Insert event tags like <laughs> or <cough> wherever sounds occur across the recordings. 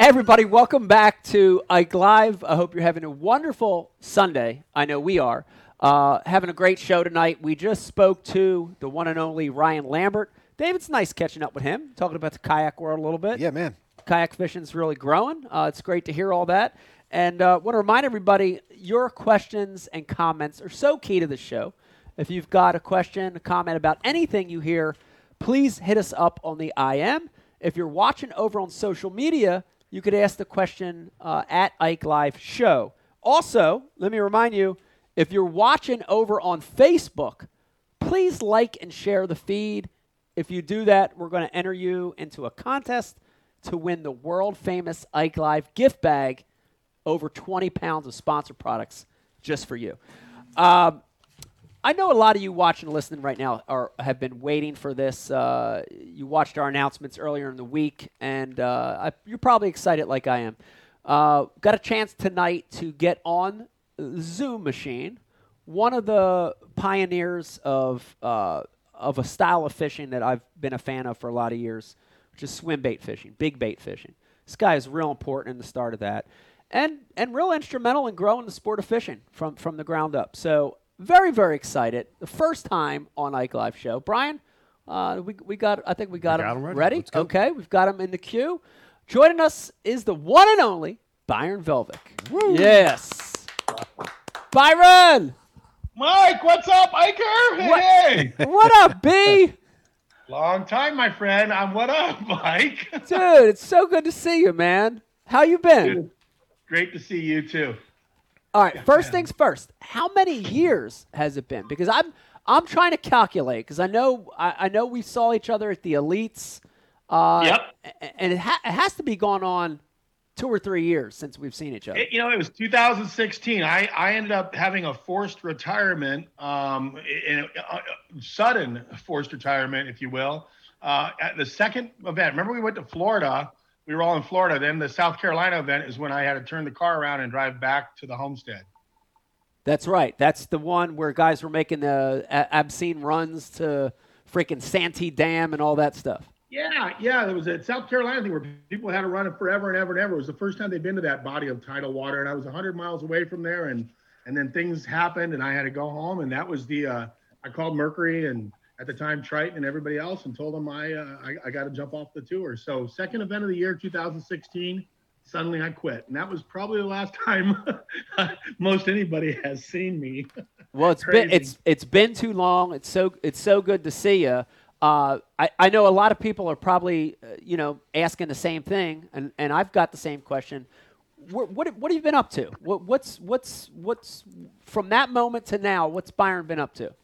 everybody, welcome back to Ike Live. I hope you're having a wonderful Sunday. I know we are. Uh, having a great show tonight. We just spoke to the one and only Ryan Lambert. David's nice catching up with him, talking about the kayak world a little bit. Yeah, man. Kayak fishing's really growing. Uh, it's great to hear all that. And uh, want to remind everybody, your questions and comments are so key to the show. If you've got a question, a comment about anything you hear, please hit us up on the IM. If you're watching over on social media, you could ask the question uh, at Ike Live Show. Also, let me remind you, if you're watching over on Facebook, please like and share the feed. If you do that, we're going to enter you into a contest to win the world famous Ike Live gift bag over 20 pounds of sponsored products just for you. Um, I know a lot of you watching and listening right now are have been waiting for this. Uh, you watched our announcements earlier in the week, and uh, I, you're probably excited like I am. Uh, got a chance tonight to get on Zoom machine. One of the pioneers of uh, of a style of fishing that I've been a fan of for a lot of years, which is swim bait fishing, big bait fishing. This guy is real important in the start of that and and real instrumental in growing the sport of fishing from from the ground up. So very very excited. The first time on Ike Live show, Brian. Uh, we, we got I think we got, got him, him ready. Let's go. Okay, we've got him in the queue. Joining us is the one and only Byron Velvick. Yes, Byron. Mike, what's up, Iker? What- Hey, What up, B? <laughs> long time, my friend. I'm what up, Mike? <laughs> Dude, it's so good to see you, man. How you been? Dude, Great to see you too. All right. First things first. How many years has it been? Because I'm I'm trying to calculate because I know I, I know we saw each other at the elites. Uh, Yep. And it, ha- it has to be gone on two or three years since we've seen each other. It- you know, it was 2016. I, I ended up having a forced retirement, um, in, uh, sudden forced retirement, if you will. Uh, at the second event, remember we went to Florida. We were all in Florida. Then the South Carolina event is when I had to turn the car around and drive back to the homestead. That's right. That's the one where guys were making the obscene runs to freaking Santee Dam and all that stuff. Yeah, yeah. There was a South Carolina thing where people had to run it forever and ever and ever. It was the first time they'd been to that body of tidal water, and I was 100 miles away from there, and and then things happened, and I had to go home, and that was the. Uh, I called Mercury and at the time Triton and everybody else, and told them I uh, I, I got to jump off the tour. So second event of the year, 2016. Suddenly I quit, and that was probably the last <laughs> time <laughs> most anybody has seen me. <laughs> Well, it's been it's it's been too long. It's so it's so good to see you. Uh, I, I know a lot of people are probably uh, you know asking the same thing, and, and I've got the same question. What, what what have you been up to? What, what's what's what's from that moment to now? What's Byron been up to?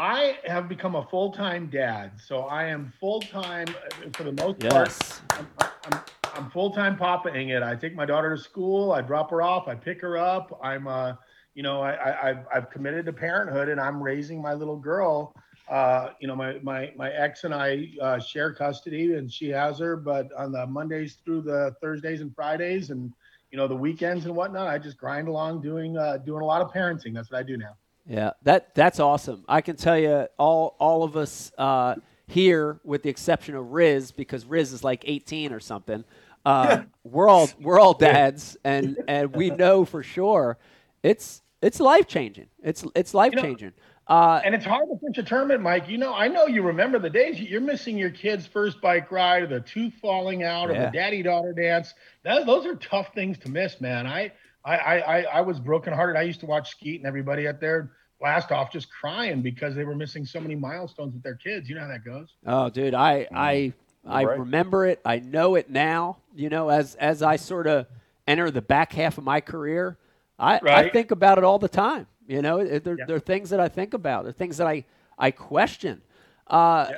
I have become a full time dad, so I am full time for the most part. I'm, I'm, I'm full time papaing it. I take my daughter to school. I drop her off. I pick her up. I'm, uh, you know, I, I, I've, I've committed to parenthood, and I'm raising my little girl. Uh, you know, my my my ex and I uh, share custody, and she has her. But on the Mondays through the Thursdays and Fridays, and you know the weekends and whatnot, I just grind along doing uh, doing a lot of parenting. That's what I do now. Yeah, that that's awesome. I can tell you, all all of us uh, here, with the exception of Riz, because Riz is like 18 or something. Uh, <laughs> we're all we're all dads, and and we know for sure it's it's life changing. It's it's life changing. Uh, And it's hard to pitch a tournament, Mike. You know, I know you remember the days you're missing your kid's first bike ride, or the tooth falling out, or the daddy daughter dance. That, those are tough things to miss, man. I, I, I, I, I was brokenhearted. I used to watch Skeet and everybody out there blast off just crying because they were missing so many milestones with their kids. You know how that goes. Oh, dude, I I I right. remember it. I know it now. You know, as as I sort of enter the back half of my career, I I think about it all the time. You know, there, Yeah. there are things that I think about. There are things that I I question. Uh,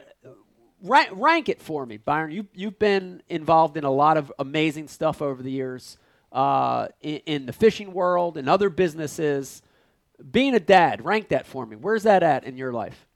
rank, rank it for me, Byron. You you've been involved in a lot of amazing stuff over the years uh, in, in the fishing world and other businesses. Being a dad, rank that for me. Where's that at in your life?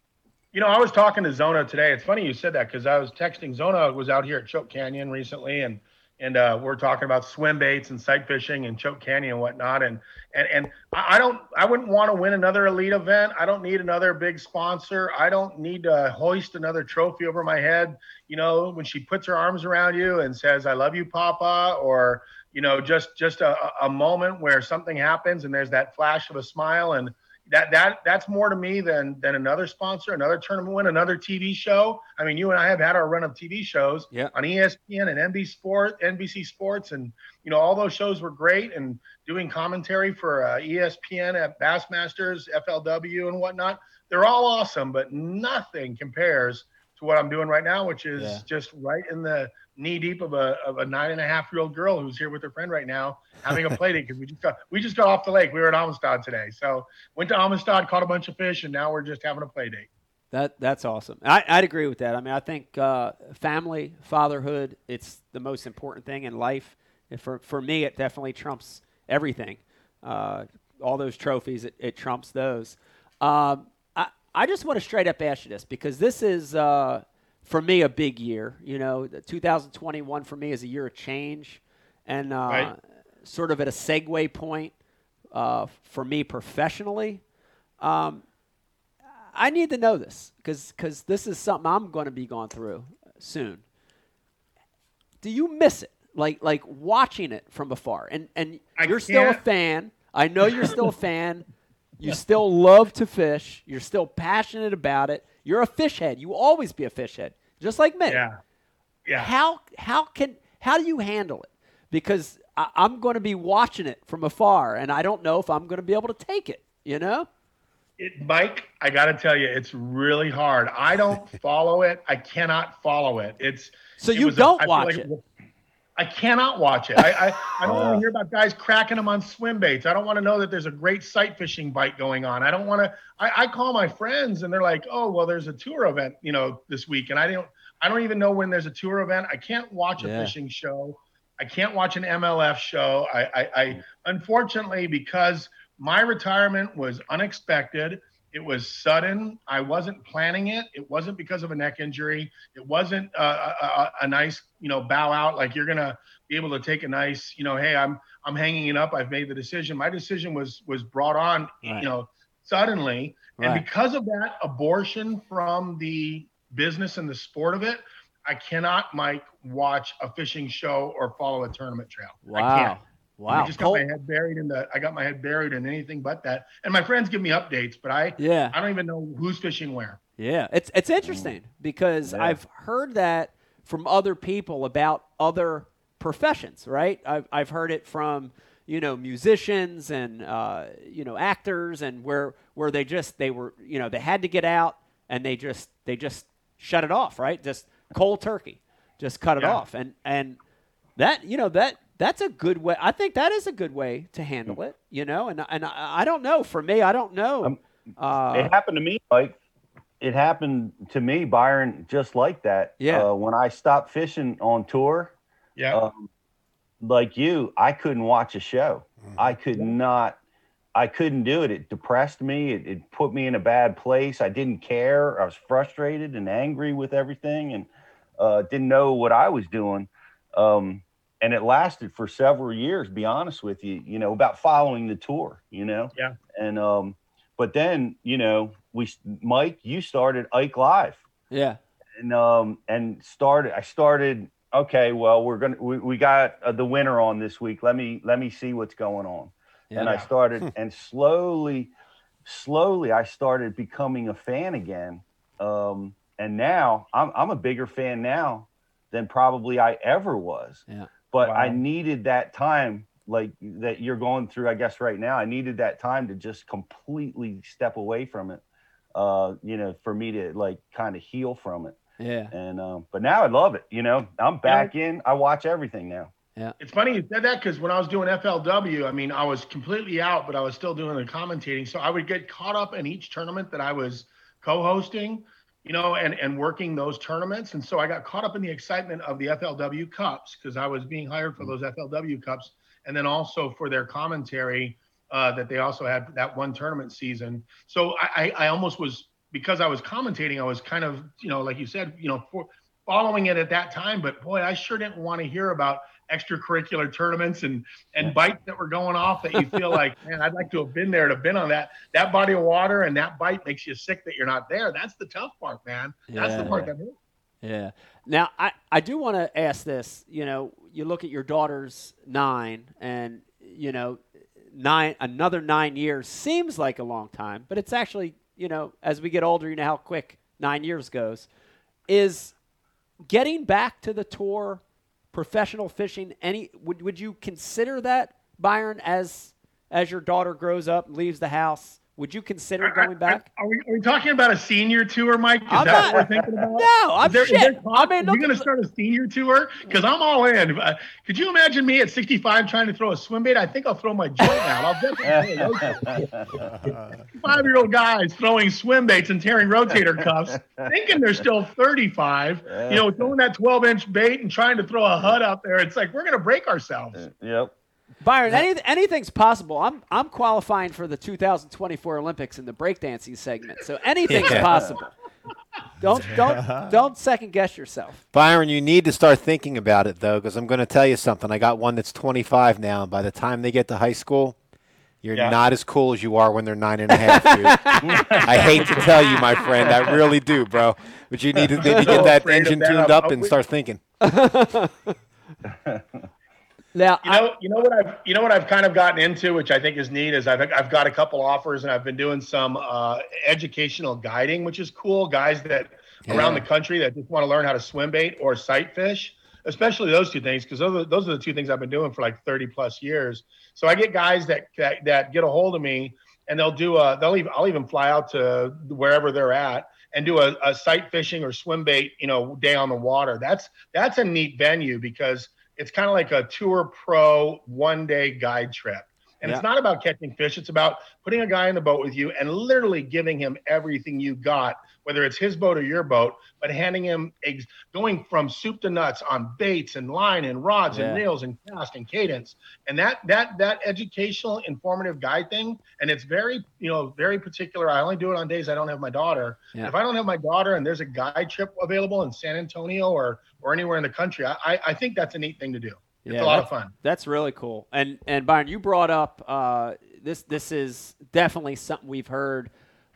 You know, I was talking to Zona today. It's funny you said that because I was texting Zona was out here at Choke Canyon recently, and and uh, we're talking about swim baits and sight fishing and choke canyon and whatnot. And and and I don't, I wouldn't want to win another elite event. I don't need another big sponsor. I don't need to hoist another trophy over my head. You know, when she puts her arms around you and says, "I love you, Papa," or you know, just just a, a moment where something happens and there's that flash of a smile and that that that's more to me than than another sponsor, another tournament win, another TV show. I mean, you and I have had our run of TV shows yeah. on ESPN and NBC Sport, NBC Sports, and you know all those shows were great. And doing commentary for uh, ESPN at Bassmasters, FLW, and whatnot, they're all awesome, but nothing compares to what I'm doing right now, which is yeah. just right in the knee deep of a, of a nine and a half year old girl who's here with her friend right now having a play date because we just got we just got off the lake. We were at Amistad today, so went to Amistad, caught a bunch of fish, and now we're just having a play date. That that's awesome. I, I'd agree with that. I mean, I think uh, family, fatherhood, it's the most important thing in life. And for for me, it definitely trumps everything. Uh, all those trophies, it, it trumps those. Um, I I just want to straight up ask you this because this is. Uh, for me a big year. You know, 2021 for me is a year of change, and uh, right. sort of at a segue point uh, for me professionally. Um, I need to know this because because this is something I'm going to be going through soon. Do you miss it? Like like watching it from afar, and and I you're can't. still a fan. I know you're still a <laughs> fan. You still love to fish. You're still passionate about it. You're a fish head. You will always be a fish head, just like me. Yeah. Yeah. How how can how do you handle it? Because I, I'm going to be watching it from afar, and I don't know if I'm going to be able to take it. You know. It, Mike, I got to tell you, it's really hard. I don't <laughs> follow it. I cannot follow it. It's so you don't a, watch like it. I cannot watch it. I, I, I don't want to <laughs> hear about guys cracking them on swim baits. I don't want to know that there's a great sight fishing bite going on. I don't want to. I, I call my friends and they're like, "Oh, well, there's a tour event, you know, this week," and I don't. I don't even know when there's a tour event. I can't watch a yeah. fishing show. I can't watch an MLF show. I, I, I unfortunately because my retirement was unexpected. It was sudden. I wasn't planning it. It wasn't because of a neck injury. It wasn't a, a, a, nice, you know, bow out like you're gonna be able to take a nice, you know, hey, I'm I'm hanging it up. I've made the decision. My decision was was brought on, right. you know, suddenly, right. and because of that abortion from the business and the sport of it, I cannot, Mike, watch a fishing show or follow a tournament trail. Wow. I can't. Wow. I just got my head buried in the I got my head buried in anything but that. And my friends give me updates, but I yeah I don't even know who's fishing where. Yeah. It's it's interesting because yeah. I've heard that from other people about other professions, right? I've I've heard it from, you know, musicians and uh, you know, actors and where where they just they were, you know, they had to get out and they just they just shut it off, right? Just cold turkey. Just cut it yeah. off. And and that, you know, that that's a good way. I think that is a good way to handle it, you know. And and I, I don't know. For me, I don't know. Um, uh, it happened to me like it happened to me, Byron, just like that. Yeah. Uh, when I stopped fishing on tour, yeah. Um, like you, I couldn't watch a show. Mm-hmm. I could yeah. not. I couldn't do it. It depressed me. It, it put me in a bad place. I didn't care. I was frustrated and angry with everything, and uh, didn't know what I was doing. Um, and it lasted for several years. Be honest with you, you know, about following the tour, you know. Yeah. And um, but then you know, we Mike, you started Ike Live. Yeah. And um, and started. I started. Okay, well, we're gonna we, we got uh, the winner on this week. Let me let me see what's going on. Yeah. And I started, <laughs> and slowly, slowly, I started becoming a fan again. Um, and now I'm I'm a bigger fan now than probably I ever was. Yeah but wow. I needed that time like that you're going through, I guess, right now. I needed that time to just completely step away from it. Uh, you know, for me to like kind of heal from it. Yeah. And um, but now I love it. You know, I'm back yeah. in. I watch everything now. Yeah. It's funny you said that because when I was doing FLW, I mean, I was completely out, but I was still doing the commentating. So I would get caught up in each tournament that I was co-hosting you know, and, and working those tournaments. And so I got caught up in the excitement of the FLW Cups because I was being hired for those FLW Cups and then also for their commentary uh, that they also had that one tournament season. So I, I almost was, because I was commentating, I was kind of, you know, like you said, you know, for, following it at that time. But boy, I sure didn't want to hear about extracurricular tournaments and and bites that were going off that you feel like, <laughs> man, I'd like to have been there to have been on that that body of water and that bite makes you sick that you're not there. That's the tough part, man. That's Yeah. the part that hurts. Yeah. Now, I, I do want to ask this. You know, you look at your daughter's nine, and, you know, nine another nine years seems like a long time, but it's actually, you know, as we get older, you know how quick nine years goes. Is getting back to the tour, professional fishing, any would, would you consider that, Byron, as as your daughter grows up and leaves the house? Would you consider going back? Are, we, are we talking about a senior tour, Mike? Is I'm that not- what we're thinking about? No, I'm Is there- is shit. there talk- I mean, are look you going to start a senior tour? Because I'm all in. Uh, could you imagine me at 65 trying to throw a swim bait? I think I'll throw my joint out. I'll definitely five year old guys throwing swim baits and tearing rotator <laughs> cuffs, thinking they're still 35. You know, throwing that 12 inch bait and trying to throw a HUD out there. It's like we're going to break ourselves. yep. Byron, any, anything's possible. I'm I'm qualifying for the 2024 Olympics in the breakdancing segment, so anything's Yeah. possible. Don't <laughs> don't don't second guess yourself. Byron, you need to start thinking about it though, because I'm going to tell you something. I got one that's 25 now, and by the time they get to high school, you're Yeah. not as cool as you are when they're nine and a half. Dude. <laughs> I hate to tell you, my friend, I really do, bro. But you need to, need to get that engine tuned up and start thinking. <laughs> Now, You know, you know what I've you know what I've kind of gotten into, which I think is neat, is I've I've got a couple offers and I've been doing some uh, educational guiding, which is cool. Guys that around the country that just want to learn how to swim bait or sight fish, especially those two things, because those are, those are the two things I've been doing for like 30 plus years. So I get guys that that, that get a hold of me and they'll do a they'll even I'll even fly out to wherever they're at and do a, a sight fishing or swim bait, you know, day on the water. That's that's a neat venue because it's kind of like a tour pro one day guide trip. And Yeah. it's not about catching fish. It's about putting a guy in the boat with you and literally giving him everything you got, whether it's his boat or your boat, but handing him ex- going from soup to nuts on baits and line and rods Yeah. and reels and cast and cadence. And that that that educational, informative guide thing, and it's very you know very particular. I only do it on days I don't have my daughter. Yeah. If I don't have my daughter and there's a guide trip available in San Antonio or or anywhere in the country, I I, think that's a neat thing to do. It's Yeah, a lot of fun. That's really cool. And and Byron, you brought up uh, this. This is definitely something we've heard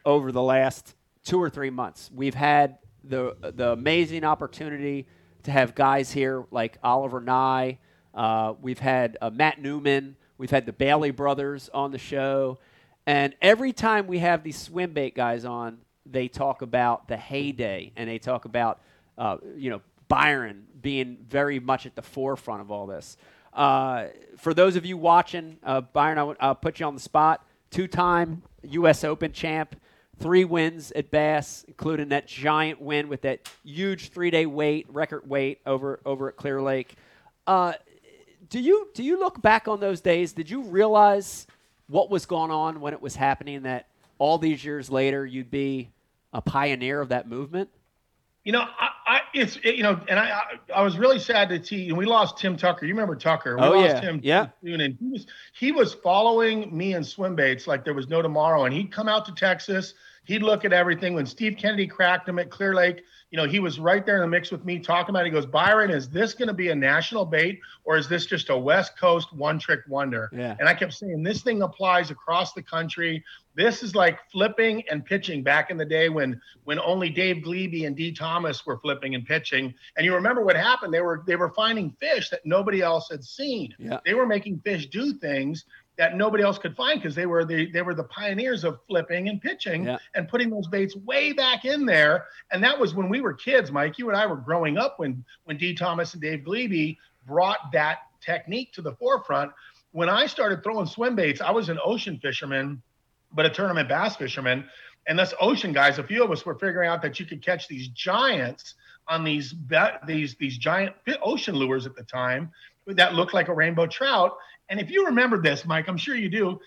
over the last two or three months. We've had the the amazing opportunity to have guys here like Oliver Nye. Uh, we've had uh, Matt Newman. We've had the Bailey brothers on the show. And every time we have these swim bait guys on, they talk about the heyday and they talk about, uh, you know, Byron being very much at the forefront of all this. Uh, for those of you watching, uh, Byron, I w- I'll put you on the spot. Two time U.S. Open champ, three wins at Bass, including that giant win with that huge three day wait, record wait over, over at Clear Lake. Uh, do you do you look back on those days? Did you realize what was going on when it was happening? That all these years later, you'd be a pioneer of that movement. You know, I, I it's it, you know, and I, I I was really sad to see. And we lost Tim Tucker. You remember Tucker? We Oh, lost yeah. him. Yeah. soon, and he was he was following me in swim baits like there was no tomorrow. And he'd come out to Texas. He'd look at everything. When Steve Kennedy cracked him at Clear Lake, you know, he was right there in the mix with me talking about. It. He goes, Byron, is this going to be a national bait or is this just a West Coast one trick wonder? Yeah. And I kept saying this thing applies across the country. This is like flipping and pitching back in the day when when only Dave Gliebe and Dee Thomas were flipping and pitching. And you remember what happened? They were they were finding fish that nobody else had seen. Yeah. They were making fish do things that nobody else could find because they were the they were the pioneers of flipping and pitching Yeah. and putting those baits way back in there. And that was when we were kids, Mike. You and I were growing up when when Dee Thomas and Dave Gliebe brought that technique to the forefront. When I started throwing swim baits, I was an ocean fisherman, but a tournament bass fisherman. And us ocean guys, a few of us were figuring out that you could catch these giants on these these these giant ocean lures at the time that looked like a rainbow trout. And if you remember this, Mike, I'm sure you do.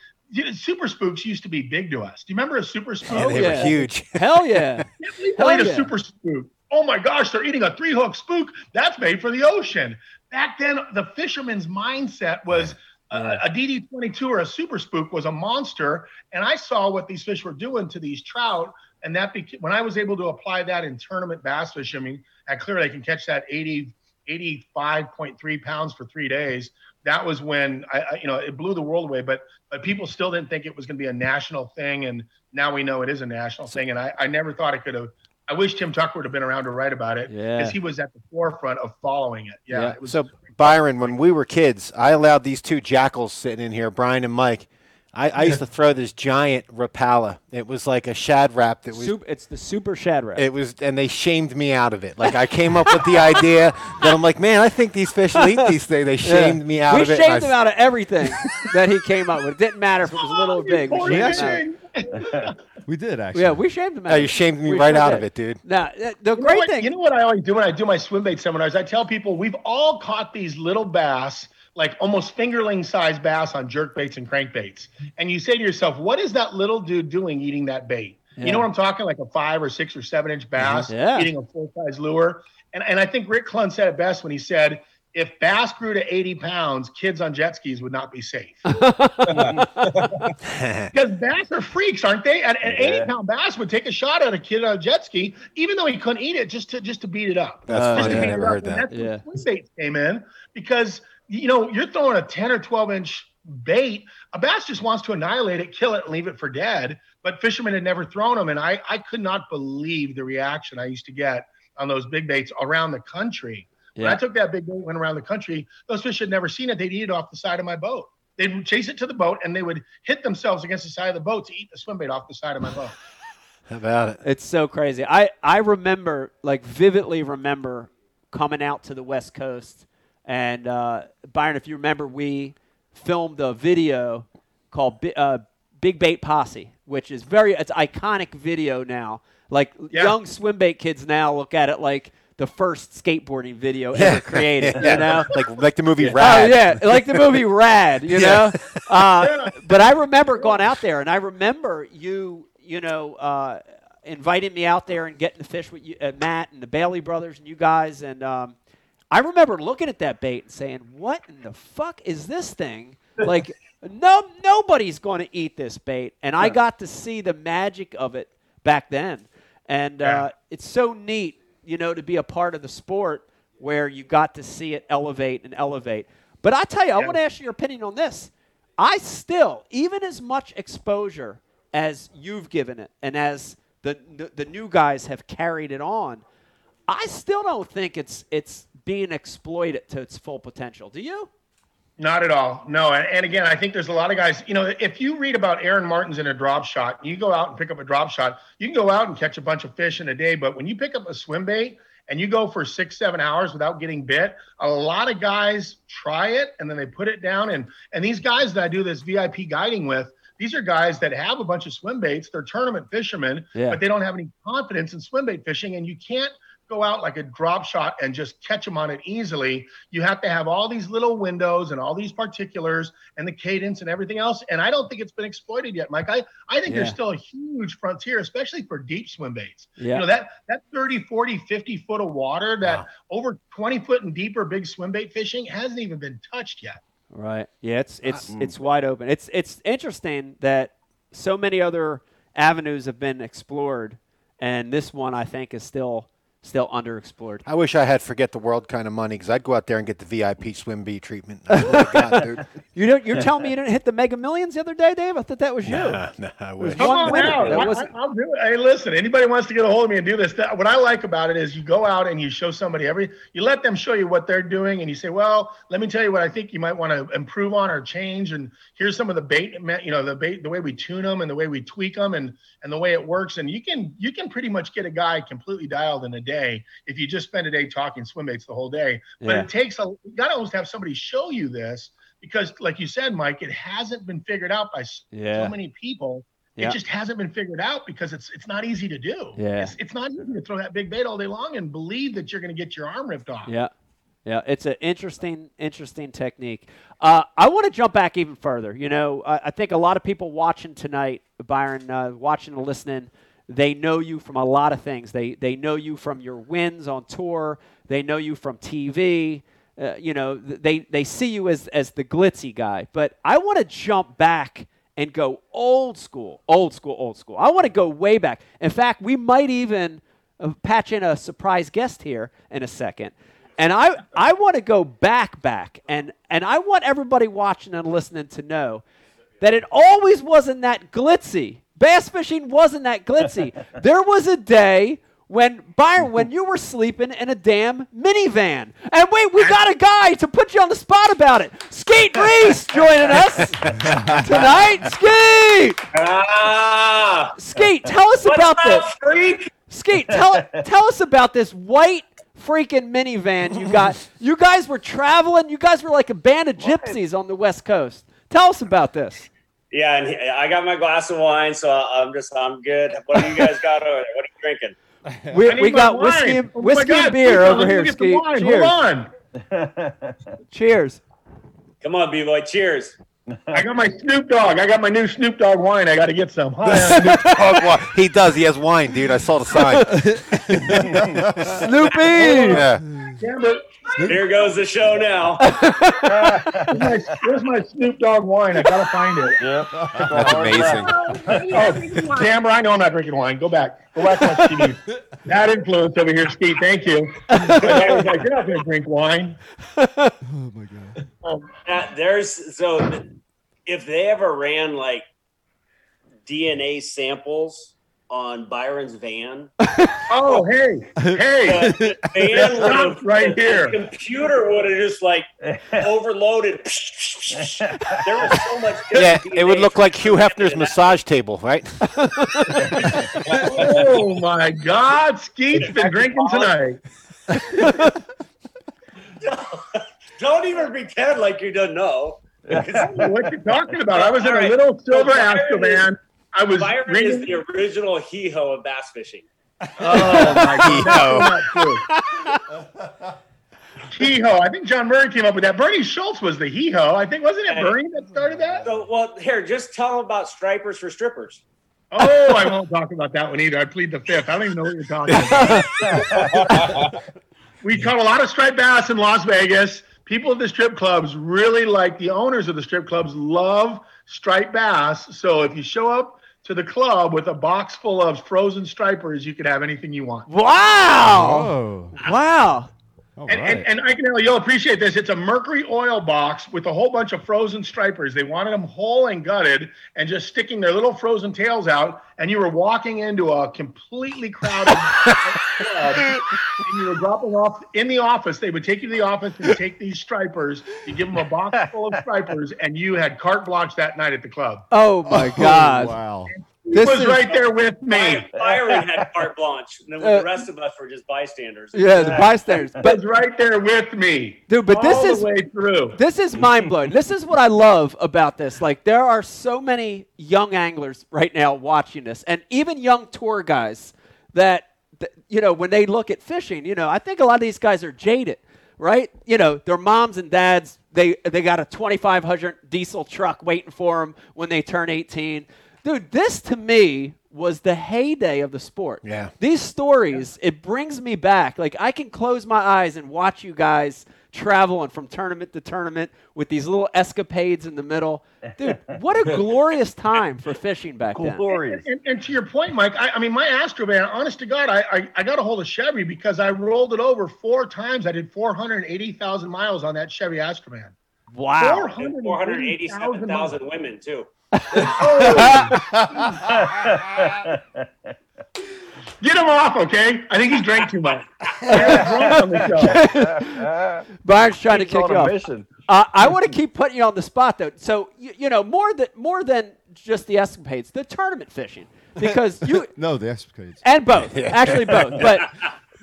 Super spooks used to be big to us. Do you remember a super spook? Yeah, Oh, they yeah. were huge. <laughs> Hell <laughs> yeah! We Hell played a yeah. super spook. Oh my gosh, they're eating a three hook spook. That's made for the ocean. Back then, the fisherman's mindset was Yeah. a, a DD22 or a super spook was a monster. And I saw what these fish were doing to these trout. And that beca- when I was able to apply that in tournament bass fishing i at Clear Lake and catch that 80, 85.3 pounds for three days. That was when I, I, you know, it blew the world away. But but people still didn't think it was going to be a national thing, and now we know it is a national thing. And I, I never thought it could have. I wish Tim Tucker would have been around to write about it because Yeah. he was at the forefront of following it. Yeah, Yeah. it was So Byron, when we were kids, I allowed these two jackals sitting in here, Brian and Mike. I, I used to throw this giant Rapala. It was like a Shad Rap that was. Super, it's the super Shad Rap. It was, and they shamed me out of it. Like I came up with the idea that I'm like, man, I think these fish will eat these things. They <laughs> shamed me out we of it. shamed and I- him out of everything that he came up with. It didn't matter if it was little or big. We Poor shamed him out. thing. <laughs> We did actually. Yeah, we shamed him out. Oh, of you it. shamed me We right sure out did. of it, dude. Now, uh, the You know great what- thing. You know what I always do when I do my swim bait seminars? I tell people we've all caught these little bass, like almost fingerling sized bass on jerk baits and crankbaits. And you say to yourself, what is that little dude doing eating that bait? Yeah. You know what I'm talking? Like a five or six or seven inch bass Yeah. eating a full size lure. And, and I think Rick Clunn said it best when he said, if bass grew to 80 pounds, kids on jet skis would not be safe. <laughs> <laughs> Because bass are freaks, aren't they? And an Yeah. 80 pound bass would take a shot at a kid on a jet ski, even though he couldn't eat it, just to just to beat it up. That's Just funny. to I never up. heard And that. That's Yeah. where swim baits came in because you know you're throwing a 10 or 12 inch bait. A bass just wants to annihilate it, kill it, and leave it for dead. But fishermen had never thrown them, and I I could not believe the reaction I used to get on those big baits around the country. When I took that big bait, went around the country, those fish had never seen it. They'd eat it off the side of my boat. They'd chase it to the boat and they would hit themselves against the side of the boat to eat the swim bait off the side of my boat. <laughs> How about it? It's so crazy. I, I remember, like, vividly remember coming out to the West Coast. And, uh, Byron, if you remember, we filmed a video called Bi- uh, Big Bait Posse, which is very, it's iconic video now. Like, Yeah. young swim bait kids now look at it like the first skateboarding video <laughs> ever created, yeah. you know? <laughs> like like the movie Oh Rad. yeah, like the movie <laughs> Rad, you Yeah. know. Uh, but I remember going out there, and I remember you, you know, uh, inviting me out there and getting to fish with you, uh, Matt and the Bailey brothers and you guys, and um, I remember looking at that bait and saying, "What in the fuck is this thing?" Like, <laughs> no, nobody's going to eat this bait, and I got to see the magic of it back then, and uh, it's so neat, you know, to be a part of the sport where you got to see it elevate and elevate. But I tell you, I Yeah. want to ask you your opinion on this. I still, even as much exposure as you've given it, and as the, the the new guys have carried it on, I still don't think it's it's being exploited to its full potential. Do you? Not at all. No. And, and again, I think there's a lot of guys, you know, if you read about Aaron Martens in a drop shot, you go out and pick up a drop shot, you can go out and catch a bunch of fish in a day. But when you pick up a swim bait and you go for six, seven hours without getting bit, a lot of guys try it and then they put it down. And and these guys that I do this VIP guiding with, these are guys that have a bunch of swim baits. They're tournament fishermen, Yeah. but they don't have any confidence in swim bait fishing. And you can't go out like a drop shot and just catch them on it easily. You have to have all these little windows and all these particulars and the cadence and everything else. And I don't think it's been exploited yet, Mike. I, I think there's still a huge frontier, especially for deep swim baits. Yeah. You know, that that 30, 40, 50 foot of water, that Wow. over 20 foot and deeper big swim bait fishing hasn't even been touched yet. Right. Yeah, it's it's mm. it's wide open. It's it's interesting that so many other avenues have been explored, and this one I think is still still underexplored. I wish I had forget the world kind of money because I'd go out there and get the VIP swim bait treatment. I God, dude. <laughs> You don't, you're telling me you didn't hit the Mega Millions the other day, Dave? I thought that was you. Nah, nah, I wish. One Come on winner. out. That I, wasn't- will do it. Hey, listen, anybody wants to get a hold of me and do this, that, what I like about it is you go out and you show somebody every, you let them show you what they're doing and you say, well, let me tell you what I think you might want to improve on or change. And here's some of the bait, you know, the bait, the way we tune them and the way we tweak them and, and the way it works. And you can, you can pretty much get a guy completely dialed in a day if you just spend a day talking swim baits the whole day. But Yeah. it takes a, you got to almost have somebody show you this because like you said, Mike, it hasn't been figured out by Yeah. so many people it just hasn't been figured out because it's it's not easy to do. Yeah. It's, it's not easy to throw that big bait all day long and believe that you're going to get your arm ripped off. Yeah. Yeah, it's an interesting, interesting technique. Uh, I want to jump back even further. You know, I, I think a lot of people watching tonight, Byron, uh, watching and listening, they know you from a lot of things. They they know you from your wins on tour. They know you from TV. Uh, you know, they they see you as as the glitzy guy. But I want to jump back and go old school, old school, old school. I want to go way back. In fact, we might even uh, patch in a surprise guest here in a second. And I, I want to go back, back, and and I want everybody watching and listening to know that it always wasn't that glitzy. Bass fishing wasn't that glitzy. <laughs> there was a day when Byron, when you were sleeping in a damn minivan. And wait, we got a guy to put you on the spot about it. Skeet Reese joining us <laughs> tonight. Skeet, Ah, Skeet, tell us what's about up, this. freak? Skeet, tell tell us about this white freaking minivan you got. You guys were traveling. You guys were like a band of gypsies on the West Coast. Tell us about this. Yeah, and he- I got my glass of wine, so I'm just I'm good. What do you guys got over there? What are you drinking? <laughs> We, we got wine. Oh whiskey, and, Oh whiskey God, and beer please, over here, get the Skeet. wine. Cheers. Hold on. <laughs> Cheers. Come on, B boy, cheers. I got my Snoop Dogg. I got my new Snoop Dogg wine. I got to get some. Hi, <laughs> Snoop- Dog wine. He does. He has wine, dude. I saw the sign. Snoopy. yeah. Damn it. Here goes the show now. Where's <laughs> my, where's my Snoop Dogg wine? I gotta find it. Yep. That's amazing. Oh, Tamara, I know I'm not drinking wine. Go back. Go back to my TV. Bad influence over here, Steve. Thank you. I was like, you're not gonna drink wine. Oh my god. Um, Uh, there's so if they ever ran like DNA samples on Byron's van, <laughs> oh, hey, hey. the van would have Right here. The computer would have just like <laughs> overloaded. there was so much. Yeah, it would look like Hugh Hefner's massage table, right? <laughs> Oh my God, Skeet's been drinking tonight. Don't even pretend like you don't know. What you talking about? I was in a right. little silver So Byron Astrovan. I was Byron is the original hee-ho of bass fishing. <laughs> Oh my <laughs> God, Hee-ho. hee ho. I think John Murray came up with that. Bernie Schultz was the hee-ho. I think wasn't it Bernie that started that? So, well, here, just tell them about stripers for strippers. Oh, I won't talk about that one either. I plead the fifth. I don't even know what you're talking about. <laughs> we caught a lot of striped bass in Las Vegas. People at the strip clubs really like the owners of the strip clubs love striped bass. So if you show up to the club with a box full of frozen stripers, you could have anything you want. Wow. Oh. Wow. All And, right. and, and I can tell you'll appreciate this. It's a mercury oil box with a whole bunch of frozen stripers. They wanted them whole and gutted and just sticking their little frozen tails out. And you were walking into a completely crowded club and you were dropping off in the office. They would take you to the office and take these stripers. You give them a box full of stripers, and you had carte blanche that night at the club. Oh my Oh, God. wow. He This was is- right there with me. Byron, had <laughs> carte blanche, and then Uh, the rest of us were just bystanders. Yeah, the bystanders. <laughs> But was right there with me. Dude, but this is- way through. This is mind blowing. this is what I love about this. Like, there are so many young anglers right now watching this, and even young tour guys that, that, you know, when they look at fishing, you know, I think a lot of these guys are jaded, right? You know, their moms and dads, they, they got a 2500 diesel truck waiting for them when they turn 18. Dude, this to me was the heyday of the sport. Yeah. These stories, it brings me back. Like I can close my eyes and watch you guys traveling from tournament to tournament with these little escapades in the middle. Dude, what a <laughs> glorious time for fishing back then. Glorious. And, and to your point, Mike, I, I mean, my Astro Astrovan, honest to God, I, I, I got a hold of Chevy because I rolled it over four times. I did 480,000 miles on that Chevy Astro Astrovan. Wow. 480,000 women, too. <laughs> Get him off, okay? I think he's drank too much. <laughs> I was drunk on the show. Byron's trying to kick on you off. mission. Uh, I want to keep putting you on the spot though. So you, you know more than more than just the escapades, the tournament fishing, because you <laughs> No, the escapades. and both actually both but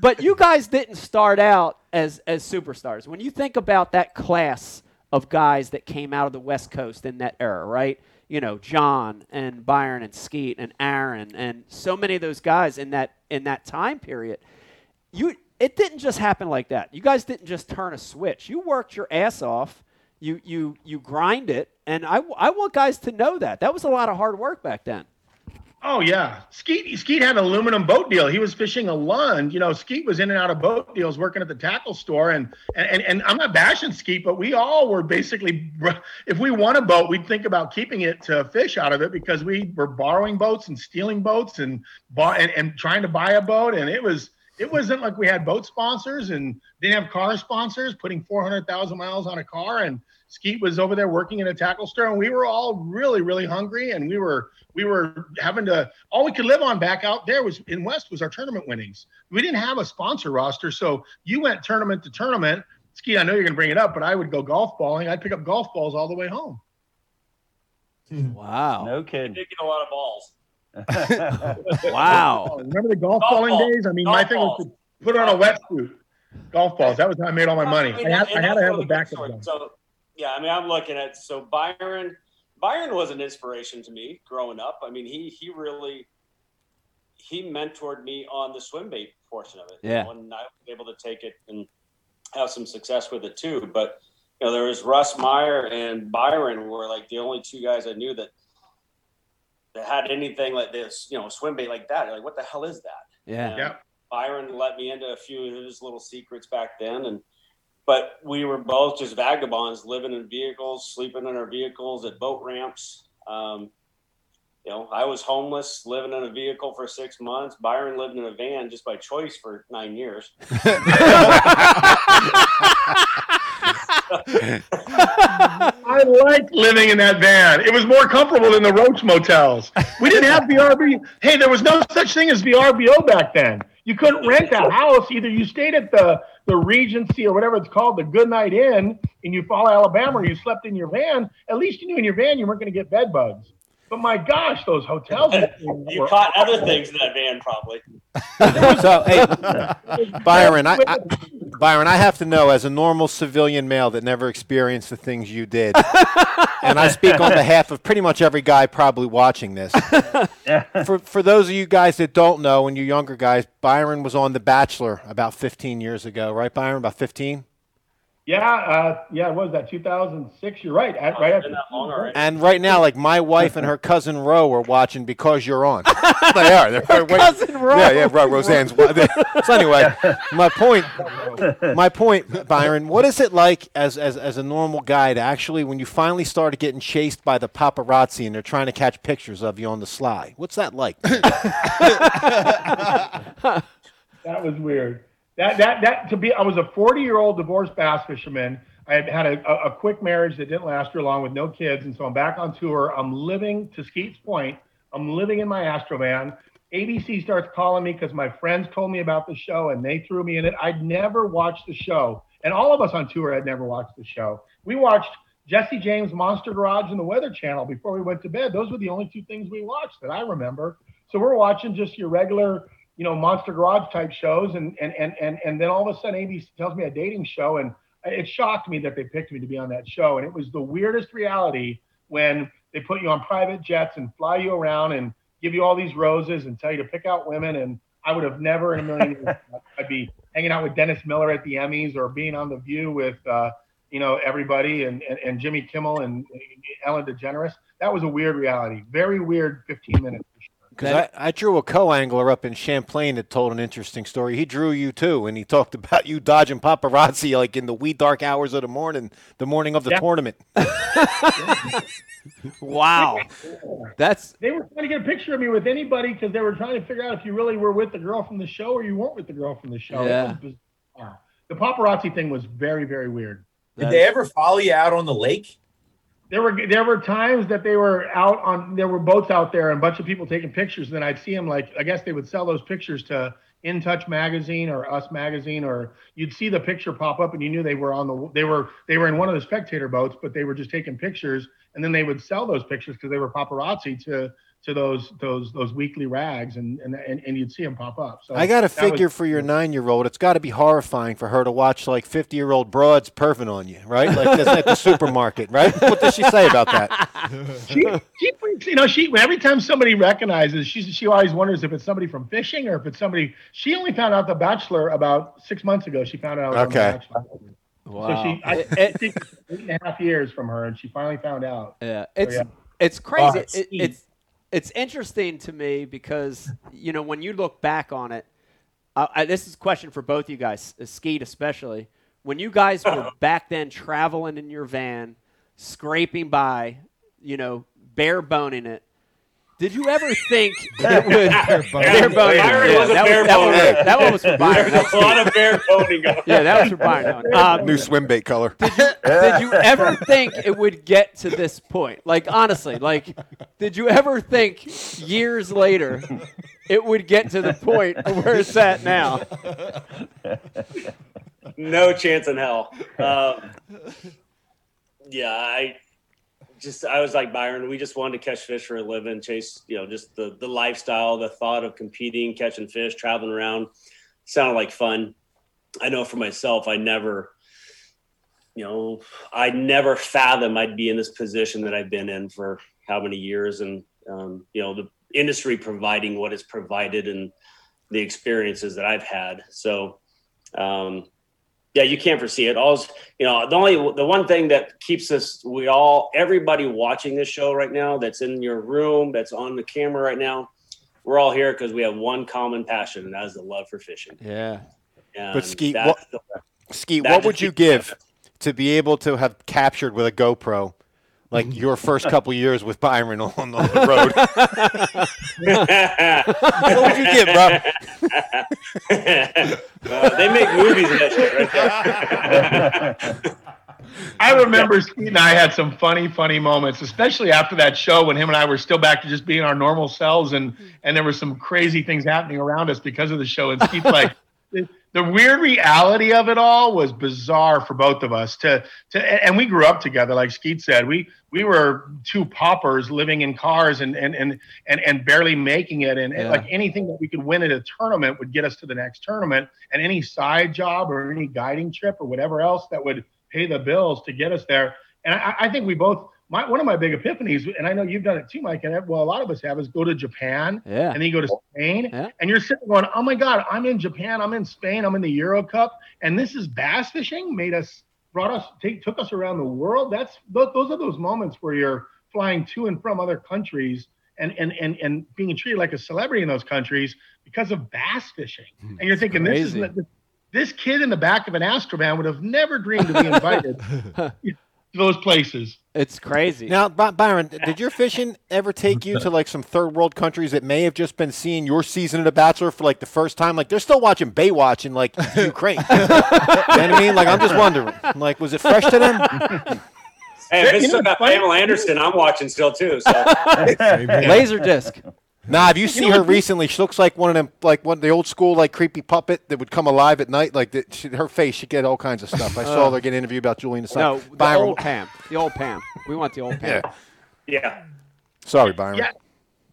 but you guys didn't start out as as superstars when you think about that class of guys that came out of the west coast in that era right you know john and byron and skeet and aaron and so many of those guys in that in that time period. You it didn't just happen like that. You guys didn't just turn a switch. You worked your ass off. You you you grind it. And i, I want guys to know that. That was a lot of hard work back then Oh yeah, Skeet Skeet had an aluminum boat deal. He was fishing a Lund. You know, Skeet was in and out of boat deals, working at the tackle store. And and and, I'm not bashing Skeet, but we all were basically, if we won a boat, we'd think about keeping it to fish out of it because we were borrowing boats and stealing boats and bought and, and trying to buy a boat. And it was It wasn't like we had boat sponsors and didn't have car sponsors putting 400,000 miles on a car. And Skeet was over there working in a tackle store, and we were all really, really hungry. And we were we were having to all we could live on back out there was in West was our tournament winnings. We didn't have a sponsor roster, so you went tournament to tournament. Skeet, I know you're going to bring it up, but I would go golf balling. I'd pick up golf balls all the way home. Hmm. Wow. No kidding. Did get a lot of balls. <laughs> Wow. Remember the golf, Golf balling balls. days? I mean, Golf my thing was to put on a wetsuit. Golf balls. That was how I made all my money. I, mean, had, I had to have a good backup. story. So, yeah, I mean, I'm looking at so Byron. Byron was an inspiration to me growing up. I mean, he he really he mentored me on the swim bait portion of it. Yeah. know, and I was able to take it and have some success with it too. But you know, there was Russ Meyer and Byron were like the only two guys I knew that that had anything like this. You know, swim bait like that. Like, what the hell is that? Yeah. Yeah. Byron let me into a few of his little secrets back then, and but we were both just vagabonds, living in vehicles, sleeping in our vehicles at boat ramps. Um, you know, I was homeless, living in a vehicle for six months. Byron lived in a van just by choice for nine years. <laughs> I liked living in that van. It was more comfortable than the Roach motels. We didn't have VRB. Hey, there was no such thing as VRBO back then. You couldn't rent a house. Either you stayed at the, the Regency or whatever it's called, the Goodnight Inn in Eufaula, Alabama, or you slept in your van. At least you knew in your van you weren't going to get bed bugs. But my gosh, those hotels. <laughs> You caught other things in that van, probably. <laughs> so, hey, Byron, I, I, <laughs> Byron, I have to know, as a normal civilian male that never experienced the things you did, <laughs> and I speak on behalf of pretty much every guy probably watching this. <laughs> for for those of you guys that don't know, and you younger guys, Byron was on The Bachelor about 15 years ago, right, Byron? About 15. Yeah, uh, yeah, what was that? 2006. You're right. At, right after been that long already. And right now, like my wife and her cousin Ro are watching because you're on. <laughs> they are. They're wait- cousin Ro. Yeah, yeah, Ro. Roseanne's. So anyway, <laughs> my point, my point, Byron. What is it like as, as as a normal guy to actually, when you finally started getting chased by the paparazzi and they're trying to catch pictures of you on the sly? What's that like? <laughs> That was weird. That that that to be. I was a 40 year old divorced bass fisherman. I had had a, a, quick marriage that didn't last very long with no kids, and so I'm back on tour. I'm living to Skeet's point. I'm living in my Astrovan. ABC starts calling me because my friends told me about the show and they threw me in it. I'd never watched the show, and all of us on tour had never watched the show. We watched Jesse James Monster Garage and the Weather Channel before we went to bed. Those were the only two things we watched that I remember. So we're watching just your regular you know, Monster Garage type shows, and and and and and then all of a sudden ABC tells me a dating show, and it shocked me that they picked me to be on that show, and it was the weirdest reality when they put you on private jets and fly you around and give you all these roses and tell you to pick out women, and I would have never in a million years <laughs> I'd be hanging out with Dennis Miller at the Emmys or being on the View with uh, you know everybody and, and and Jimmy Kimmel and Ellen DeGeneres. That was a weird reality, very weird 15 minutes. For sure. Because I, I drew a co-angler up in Champlain that told an interesting story. He drew you too, and he talked about you dodging paparazzi like in the wee dark hours of the morning, the morning of the Yeah. tournament. <laughs> Wow. That's They were trying to get a picture of me with anybody because they were trying to figure out if you really were with the girl from the show or you weren't with the girl from the show. Yeah. The paparazzi thing was very, very weird. Did they ever follow you out on the lake? There were there were times that they were out on there were boats out there and a bunch of people taking pictures. And then I'd see them like I guess they would sell those pictures to In Touch magazine or Us magazine or you'd see the picture pop up and you knew they were on the they were they were in one of the spectator boats, but they were just taking pictures and then they would sell those pictures because they were paparazzi to to those those those weekly rags and and and, and you'd see them pop up. So I got a that was- figure for your nine-year-old. It's got to be horrifying for her to watch like fifty-year-old broads perving on you, right? Like this at the supermarket, right? What does she say about that? <laughs> she, she thinks, you know, she every time somebody recognizes, she she always wonders if it's somebody from fishing or if it's somebody. She only found out The Bachelor about six months ago. She found out. I was on The Okay. Wow. So she, I, I think it's eight and a half years from her, and she finally found out. Yeah, it's yeah. it's crazy. it's It- it's it's interesting to me because you know when you look back on it, uh, I, this is a question for both you guys, uh, Skeet especially. When you guys were back then traveling in your van, scraping by, you know, bare boning it, Did you ever think <laughs> it would Bare bones. bare boning? Byron Yeah, was a that, bare was, that, one, was- that one was for Byron. There's a lot of bear boning. Yeah, that was for Byron. <laughs> Um, New swim bait color. <laughs> did you ever think it would get to this point? Like honestly, like did you ever think years later it would get to the point where it's at now? no chance in hell. Um, yeah, I just I was like Byron. We just wanted to catch fish for a living, chase you know just the the lifestyle, the thought of competing, catching fish, traveling around sounded like fun. I know for myself, I never. You know, I never fathom I'd be in this position that I've been in for how many years, and um, you know the industry providing what it's provided and the experiences that I've had. So, um, yeah, you can't foresee it. All you know, the only the one thing that keeps us, we all, everybody watching this show right now, that's in your room, that's on the camera right now, we're all here because we have one common passion, and that is the love for fishing. Yeah. And But Skeet, what- the- Skeet, what would you give to be able to have captured with a GoPro, like <laughs> your first couple years with Byron on, on the road? <laughs> what would you get, bro? Uh, they make movies of that shit right there. <laughs> I remember Steve and I had some funny, funny moments, especially after that show when him and I were still back to just being our normal selves, and and there were some crazy things happening around us because of the show. And Steve's like, the, weird reality of it all was bizarre for both of us. To to and we grew up together, like Skeet said. We we were two paupers living in cars and and and and, and barely making it. And, and like anything that we could win at a tournament would get us to the next tournament. And any side job or any guiding trip or whatever else that would pay the bills to get us there. And I, I think we both. My, one of my big epiphanies, and I know you've done it too, Mike, and well, a lot of us have, is go to Japan Yeah. and then you go to Spain, Yeah. and you're sitting going, "Oh my God, I'm in Japan, I'm in Spain, I'm in the Euro Cup, and this is bass fishing." Made us, brought us, take, took us around the world. That's those, those are those moments where you're flying to and from other countries and and and and being treated like a celebrity in those countries because of bass fishing. Hmm, and you're thinking, this is crazy. this kid in the back of an Astrovan would have never dreamed to be invited <laughs> those places. It's crazy. Now, Byron, did your fishing ever take you <laughs> to like some third world countries that may have just been seeing your season of The Bachelor for like the first time? Like they're still watching Baywatch in like <laughs> Ukraine. you know what I mean? Like I'm just wondering. Like, was it fresh to them? Hey, if You it's know, still got funny- Pamela Anderson, I'm watching still too. So <laughs> Laser disc. Nah, if you see her recently, she looks like one of them, like one of the old school, like creepy puppet that would come alive at night. Like that, she, her face, she get all kinds of stuff. I saw uh, her get interviewed about Julian Assange. No, the old Pam. The old Pam. We want the old Pam. Yeah. yeah, sorry, Byron. Yeah.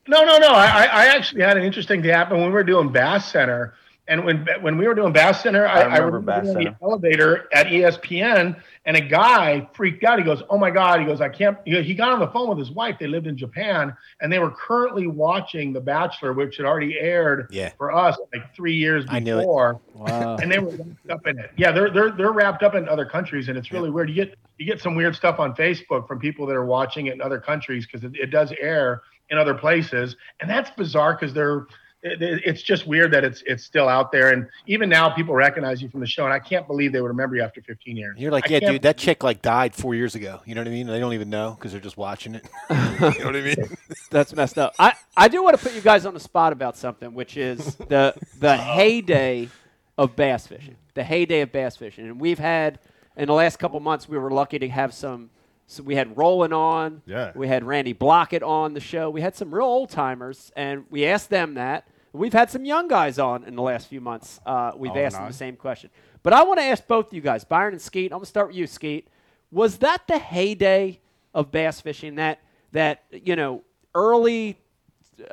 No, no, no. I, I I actually had an interesting thing happen when we were doing Bass Center. And when when we were doing Bass Center, I, I remember remember Bass in Center. the elevator at ESPN, and a guy freaked out. He goes, "Oh my God!" He goes, "I can't." He, he got on the phone with his wife. They lived in Japan, and they were currently watching The Bachelor, which had already aired Yeah. for us like three years I knew it. before. Wow. and they were wrapped up in it. Yeah, they're they're they're wrapped up in other countries, and it's really weird. You get you get some weird stuff on Facebook from people that are watching it in other countries because it, it does air in other places, and that's bizarre because they're. It, it- it's just weird that it's it's still out there, and even now people recognize you from the show, and I can't believe they would remember you after 15 years. You're like, yeah, dude, that chick like died four years ago. You know what I mean? They don't even know because they're just watching it. <laughs> you know what I mean? <laughs> That's messed up. I, I do want to put you guys on the spot about something, which is <laughs> the the heyday of bass fishing. The heyday of bass fishing, and we've had in the last couple months, we were lucky to have some. So we had Roland on. Yeah. We had Randy Blaukat on the show. We had some real old timers, and we asked them that. We've had some young guys on in the last few months. Uh, we've Oh, asked them the same question. But I want to ask both of you guys, Byron and Skeet. I'm gonna start with you, Skeet. Was that the heyday of bass fishing? That that you know early,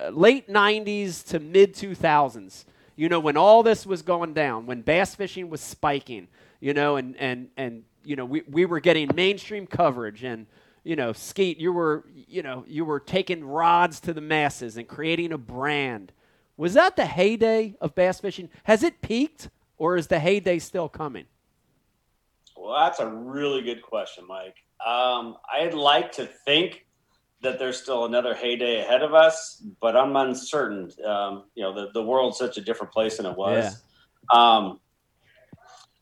uh, late '90s to mid 2000s. You know when all this was going down, when bass fishing was spiking. You know, and and and you know we we were getting mainstream coverage and. You know, Skeet, you were, you know, you were taking rods to the masses and creating a brand. Was that the heyday of bass fishing? Has it peaked, or is the heyday still coming? well, that's a really good question, Mike. Um, I'd like to think that there's still another heyday ahead of us, but I'm uncertain. Um, you know, the, the world's such a different place than it was. Um,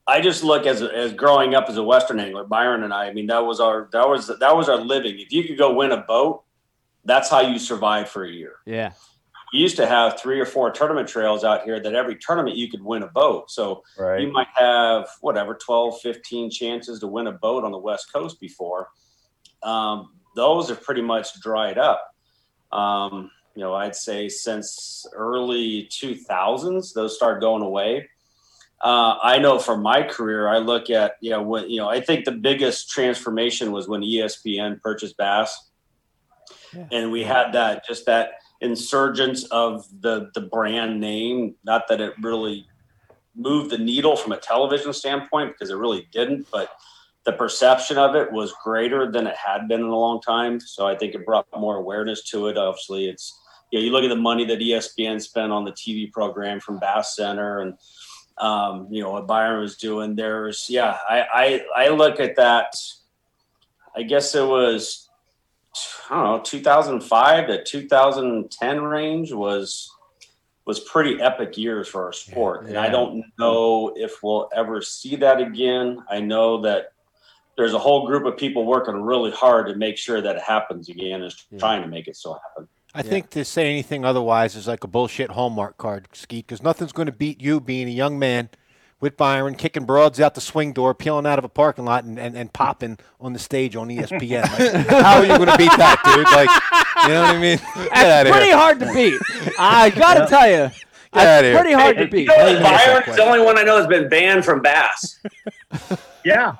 I just look as as growing up as a Western angler, Byron and I. I mean, that was our that was that was our living. If you could go win a boat, that's how you survive for a year. Yeah. We used to have three or four tournament trails out here that every tournament you could win a boat. So Right. you might have whatever 12 15 chances to win a boat on the west coast before um, those have pretty much dried up um, you know i'd say since early 2000s those started going away uh, i know from my career i look at you know when you know i think the biggest transformation was when espn purchased bass Yeah. and we had that just that insurgence of the the brand name not that it really moved the needle from a television standpoint because it really didn't, but the perception of it was greater than it had been in a long time. So I think it brought more awareness to it. Obviously, it's yeah, you look at the money that ESPN spent on the TV program from Bass Center and um, you know what Byron was doing. There's yeah, I, I I look at that. I guess it was I don't know 2005 to 2010 range was was pretty epic years for our sport. And I don't know if we'll ever see that again. I know that there's a whole group of people working really hard to make sure that it happens again, is Yeah. trying to make it so happen. I think to say anything otherwise is like a bullshit Hallmark card, Skeet, because nothing's going to beat you being a young man with Byron, kicking broads out the swing door, peeling out of a parking lot, and, and, and popping on the stage on ESPN. Like, <laughs> how are you going to beat that, dude? Like, you know what I mean? Get out Pretty here. hard to beat. I got to tell you. Get outta here. Pretty hard to <laughs> You beat. know, Byron's the only one I know has been banned from bass. <laughs> Yeah.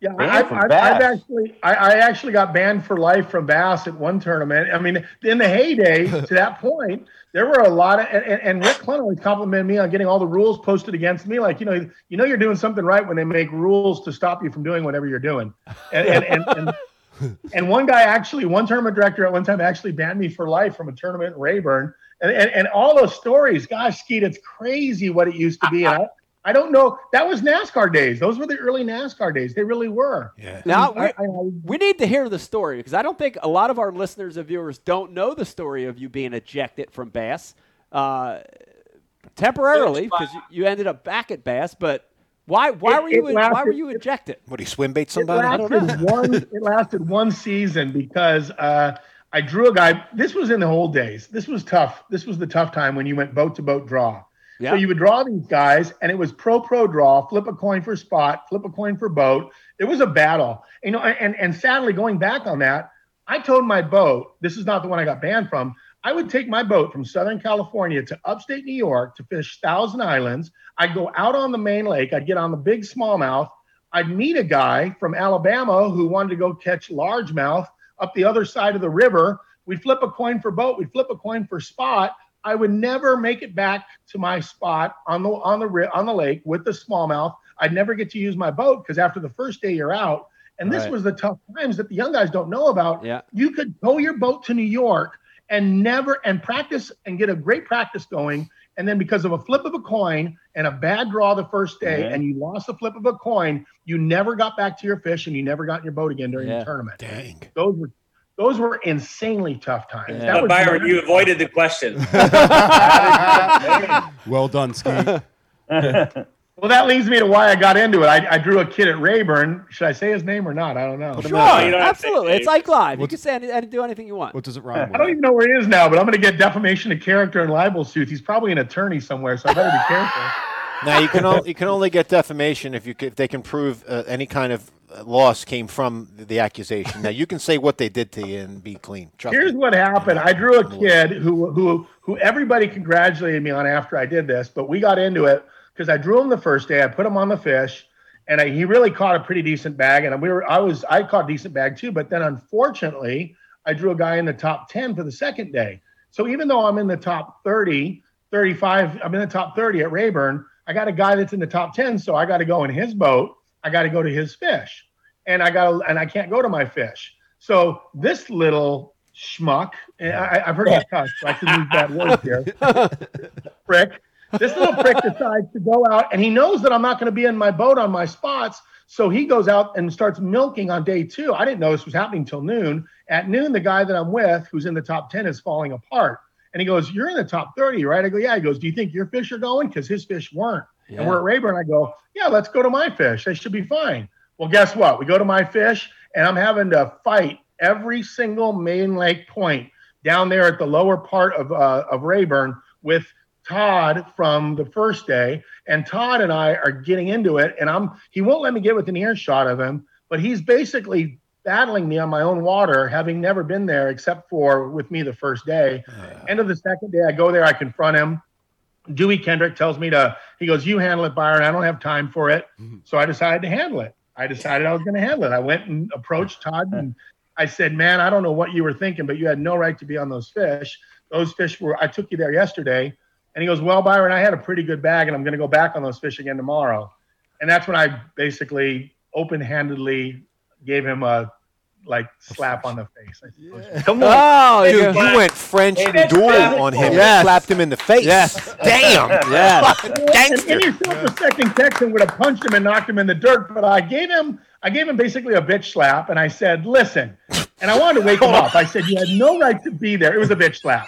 Yeah, I've, I've. I've actually, I, I actually got banned for life from bass at one tournament. I mean, in the heyday, <laughs> to that point, there were a lot of, and, and- Rick Clunn always complimented me on getting all the rules posted against me. Like, you know, you know, you're doing something right when they make rules to stop you from doing whatever you're doing. And, and, and, and, <laughs> and one guy actually, one tournament director at one time actually banned me for life from a tournament in Rayburn. And, and, and all those stories, gosh, Skeet, it's crazy what it used to be. And I, I don't know. That was NASCAR days. Those were the early NASCAR days. They really were. Yeah. Now, I, we, I, we need to hear the story because I don't think a lot of our listeners and viewers don't know the story of you being ejected from Bass uh, temporarily because you, you ended up back at Bass. But why? Why It- were you? it why were you ejected? What, he swim bait it somebody? I don't know. one. It lasted one season because uh, I drew a guy. This was in the old days. This was tough. This was the tough time when you went boat to boat draw. Yeah. So you would draw these guys, and it was pro pro draw, flip a coin for spot, flip a coin for boat. It was a battle, you know. And and sadly, going back on that, I towed my boat. This is not the one I got banned from. I would take my boat from Southern California to upstate New York to fish Thousand Islands. I'd go out on the main lake. I'd get on the big smallmouth. I'd meet a guy from Alabama who wanted to go catch largemouth up the other side of the river. We'd flip a coin for boat. We'd flip a coin for spot. I would never make it back to my spot on the on the on the lake with the smallmouth. I'd never get to use my boat because after the first day you're out. And this Right. was the tough times that the young guys don't know about. Yeah. You could tow your boat to New York and never and practice and get a great practice going. And then because of a flip of a coin and a bad draw the first day, Mhm. and you lost the flip of a coin, you never got back to your fish and you never got in your boat again during Yeah. the tournament. Dang. Those were those were insanely tough times. Yeah. That But was Byron, you avoided the question. <laughs> <laughs> Well done, Ski. <laughs> well, that leads me to why I got into it. I, I drew a kid at Rayburn. Should I say his name or not? I don't know. Sure, No, you don't have to say absolutely. It's names. like live. You can say any, any- do anything you want. What does it rhyme I don't even know where he is now, but I'm going to get defamation of character and libel suits. He's probably an attorney somewhere, so I better be careful. Now you can only you can only get defamation if you c- if they can prove uh, any kind of loss came from the, accusation. Now you can say what they did to you and be clean. Trust Here's me. what happened. I drew a kid who who who everybody congratulated me on after I did this, but we got into it because I drew him the first day. I put him on the fish, and I, he really caught a pretty decent bag. And we were I was I caught a decent bag too, but then unfortunately I drew a guy in the top 10 for the second day. So even though I'm in the top 30, 35, I'm in the top 30 at Rayburn, I got a guy that's in the top 10, so I got to go in his boat. I got to go to his fish. And I got and I can't go to my fish. So this little schmuck, and I, I've heard you cuss, so I can use bad words here. <laughs> prick. This little prick decides to go out, and he knows that I'm not going to be in my boat on my spots. So he goes out and starts milking on day two. I didn't know this was happening until noon. At noon, the guy that I'm with, who's in the top 10, is falling apart. And he goes, You're in the top 30, right? I go, Yeah. He goes, Do you think your fish are going? Because his fish weren't. Yeah. And we're at Rayburn. I go, Yeah, let's go to my fish. They should be fine. Well, guess what? We go to my fish, and I'm having to fight every single main lake point down there at the lower part of uh, of Rayburn with Todd from the first day, and Todd and I are getting into it, and I'm he won't let me get within earshot of him, but he's basically battling me on my own water, having never been there except for with me the first day. End of the second day, I go there, I confront him. Dewey Kendrick tells me to, he goes, You handle it, Byron. I don't have time for it. Mm-hmm. So I decided to handle it. I decided I was going to handle it. I went and approached Todd and I said, Man, I don't know what you were thinking, but you had no right to be on those fish. Those fish were, I took you there yesterday. And he goes, Well, Byron, I had a pretty good bag and I'm going to go back on those fish again tomorrow. And that's when I basically open handedly gave him a like slap on the face. I suppose. Come on. Oh, Dude, you- you went French Hey, duel on him. Yes. and Slapped him in the face. Yes. Damn. <laughs> yes. And Gangster. any self-respecting Texan would have punched him and knocked him in the dirt, but I gave him I gave him basically a bitch slap, and I said, "Listen," and I wanted to wake him up. I said, "You had no right to be there." It was a bitch slap,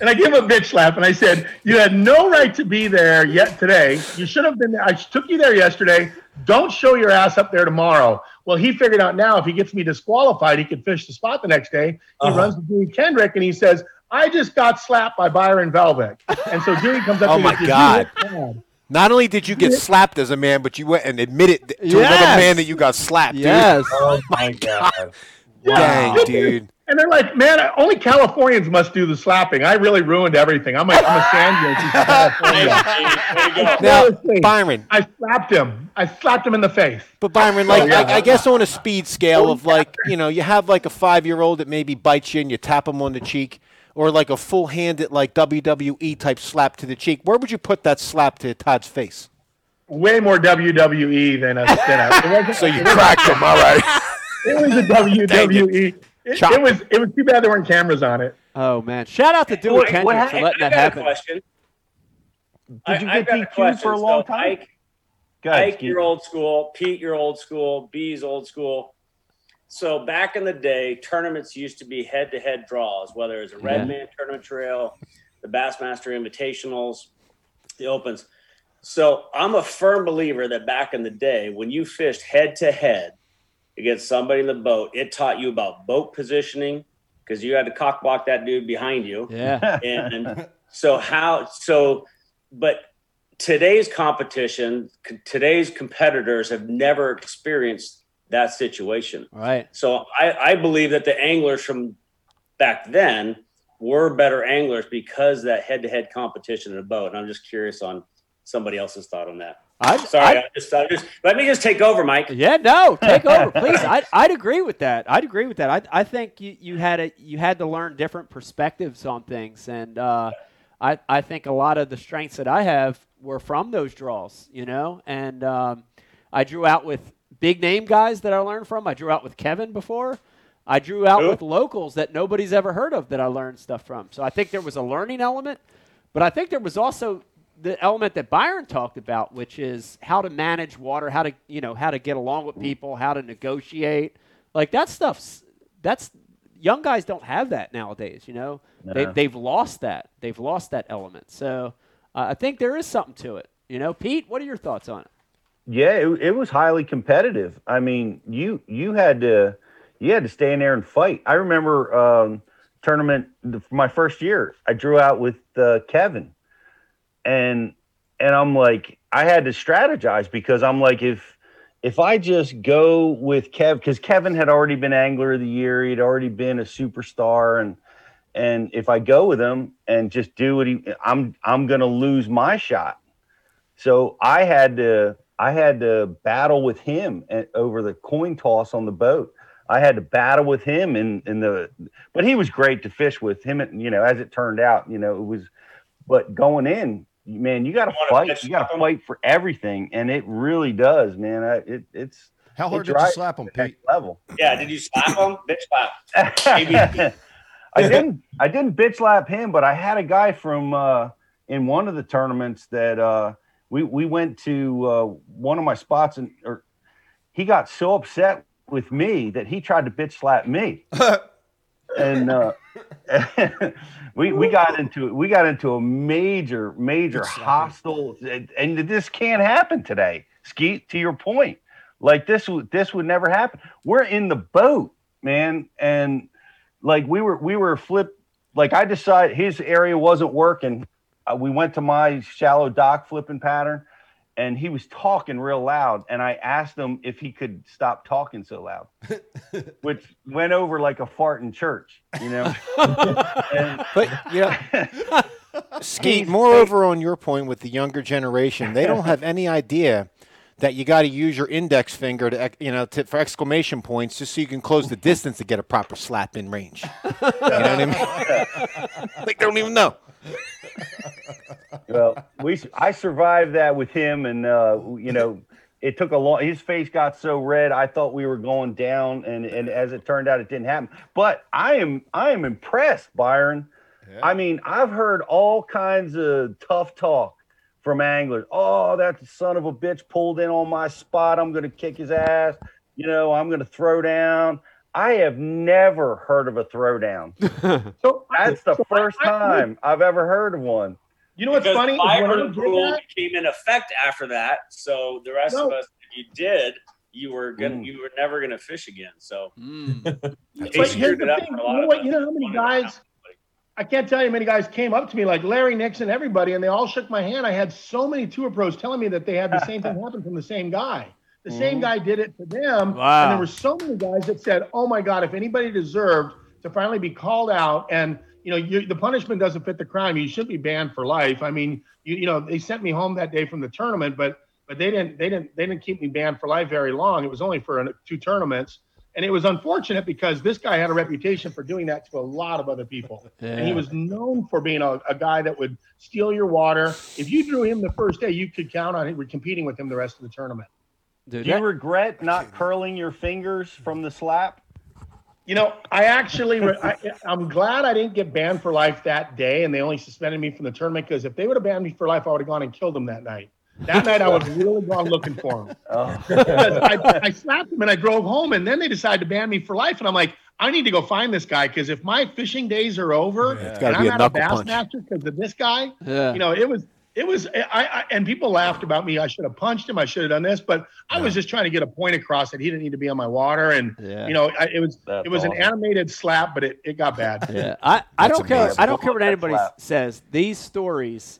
and I gave him a bitch slap, and I said, "You had no right to be there yet today. You should have been there. I took you there yesterday. Don't show your ass up there tomorrow." Well, he figured out now if he gets me disqualified, he could fish the spot the next day. He Uh-huh. runs to Dewey Kendrick, and he says. I just got slapped by Byron Velvick. And so Dewey comes up <laughs> Oh to me my and says, God. Not only did you get slapped as a man, but you went and admitted th- to another man that you got slapped. Yes. Oh my <laughs> god. Dude. Dang, dude. And they're like, man, only Californians must do the slapping. I really ruined everything. I'm a, I'm a sand Yankee from California. <laughs> Way to go. Now, Byron, I slapped him. I slapped him in the face. but Byron, like, Oh, yeah. I, I guess on a speed scale of oh, like, you know, you have like a five-year-old that maybe bites you and you tap him on the cheek, or like a full-handed like WWE type slap to the cheek. Where would you put that slap to Todd's face? Way more WWE than a. Than a So you cracked him, all right. <laughs> it was a WWE. It, it was it was too bad there weren't cameras on it. Oh man! Shout out to Dewey What- Kendrick what for hap- letting I've that got a happen. question. Did you I- get I've got a DQ'd for a long So, time? Ike, Go ahead, Ike, you're old school. Pete, you're old school. B's old school. So back in the day, tournaments used to be head-to-head draws, whether it's a Red Yeah. Man Tournament Trail, the Bassmaster Invitationals, the Opens. So I'm a firm believer that back in the day, when you fished head-to-head against somebody in the boat, it taught you about boat positioning because you had to cock block that dude behind you. Yeah. <laughs> and so how so but today's competition c- today's competitors have never experienced that situation. Right. so i i believe that the anglers from back then were better anglers because that head-to-head competition in a boat. And i'm just curious on somebody else's thought on that I, sorry I- I just, I just let me just take over mike Yeah, no, take over, <laughs> please. I'd, I'd agree with that. I'd agree with that. I, I think you, you had a, you had to learn different perspectives on things, and uh, I, I think a lot of the strengths that I have were from those draws, you know. And um, I drew out with big name guys that I learned from. I drew out with Kevin before. I drew out with locals that nobody's ever heard of that I learned stuff from. So I think there was a learning element, but I think there was also the element that Byron talked about, which is how to manage water, how to you know how to get along with people, how to negotiate. Like that stuff's that's young guys don't have that nowadays. You know, they, they've lost that. They've lost that element. So uh, I think there is something to it. You know, Pete, what are your thoughts on it? Yeah, it, it was highly competitive. I mean, you you had to you had to stay in there and fight. I remember um, tournament the, my first year. I drew out with uh, Kevin, and and I'm like, I had to strategize because I'm like, if if I just go with Kev, because Kevin had already been angler of the year, he'd already been a superstar, and and if I go with him and just do what he, I'm I'm gonna lose my shot. So I had to I had to battle with him over the coin toss on the boat. I had to battle with him in in the, but he was great to fish with him. And you know, as it turned out, you know, it was. But going in, man, you got to fight. You got to fight for everything, and it really does, man. I, it it's How hard it did you slap him, to the next Pete? level. yeah did you slap him <laughs> bitch slap I didn't I didn't bitch slap him, but I had a guy from uh, in one of the tournaments that uh, we we went to uh, one of my spots and or he got so upset with me that he tried to bitch slap me. <laughs> and uh, <laughs> we we got into we got into a major major hostile and, and this can't happen today. Skeet to your point. Like this would this would never happen. We're in the boat man, and like we were we were flip. Like I decided his area wasn't working. Uh, we went to my shallow dock flipping pattern, and he was talking real loud. And I asked him if he could stop talking so loud, <laughs> which went over like a fart in church, you know. <laughs> and, But you <laughs> know, Skeet, moreover, on your point with the younger generation, they don't have any idea that you got to use your index finger to, you know, to, for exclamation points, just so you can close the distance to get a proper slap in range. You know what I mean? like they don't even know. Well, we I survived that with him, and uh, you know, it took a long. His face got so red, I thought we were going down, and and as it turned out, it didn't happen. But I am I am impressed, Byron. I mean, I've heard all kinds of tough talk from anglers. Oh, that son of a bitch pulled in on my spot. I'm going to kick his ass. You know, I'm going to throw down. I have never heard of a throwdown. <laughs> So That's the so first I- time I've ever heard of one. You know what's because funny? is Byron rule came in effect after that. So the rest of us, if you did, you were gonna, Mm. you were never gonna fish again. So <laughs> Mm. But here's the thing. You know what? You know how many Wanted to have guys? I can't tell you how many guys came up to me like Larry Nixon, everybody, and they all shook my hand. I had so many tour pros telling me that they had the same thing <laughs> happen from the same guy. The same Mhm. guy did it to them, Wow. and there were so many guys that said, "Oh my God, if anybody deserved to finally be called out, and you know, you, the punishment doesn't fit the crime, you should be banned for life." I mean, you, you know, they sent me home that day from the tournament, but but they didn't they didn't they didn't keep me banned for life very long. It was only for two tournaments. And it was unfortunate because this guy had a reputation for doing that to a lot of other people. <laughs> And he was known for being a, a guy that would steal your water. If you drew him the first day, you could count on it. competing with him the rest of the tournament. Dude, Do you that- regret not curling your fingers from the slap? You know, I actually, re- I, I'm glad I didn't get banned for life that day, and they only suspended me from the tournament because if they would have banned me for life, I would have gone and killed him that night. That night, I was really gone looking for him. Oh. <laughs> I, I slapped him and I drove home, and then they decided to ban me for life. And I'm like, I need to go find this guy because if my fishing days are over It's and got I'm be a not a knuckle bass punch. master because of this guy, yeah. you know, it was it was I, I and people laughed about me. I should have punched him. I should have done this, but I was just trying to get a point across that he didn't need to be on my water. And yeah. you know, I, it was That's it was an animated slap, but it, it got bad. Yeah, <laughs> I, I That's don't care. I don't care what anybody slap. says. These stories,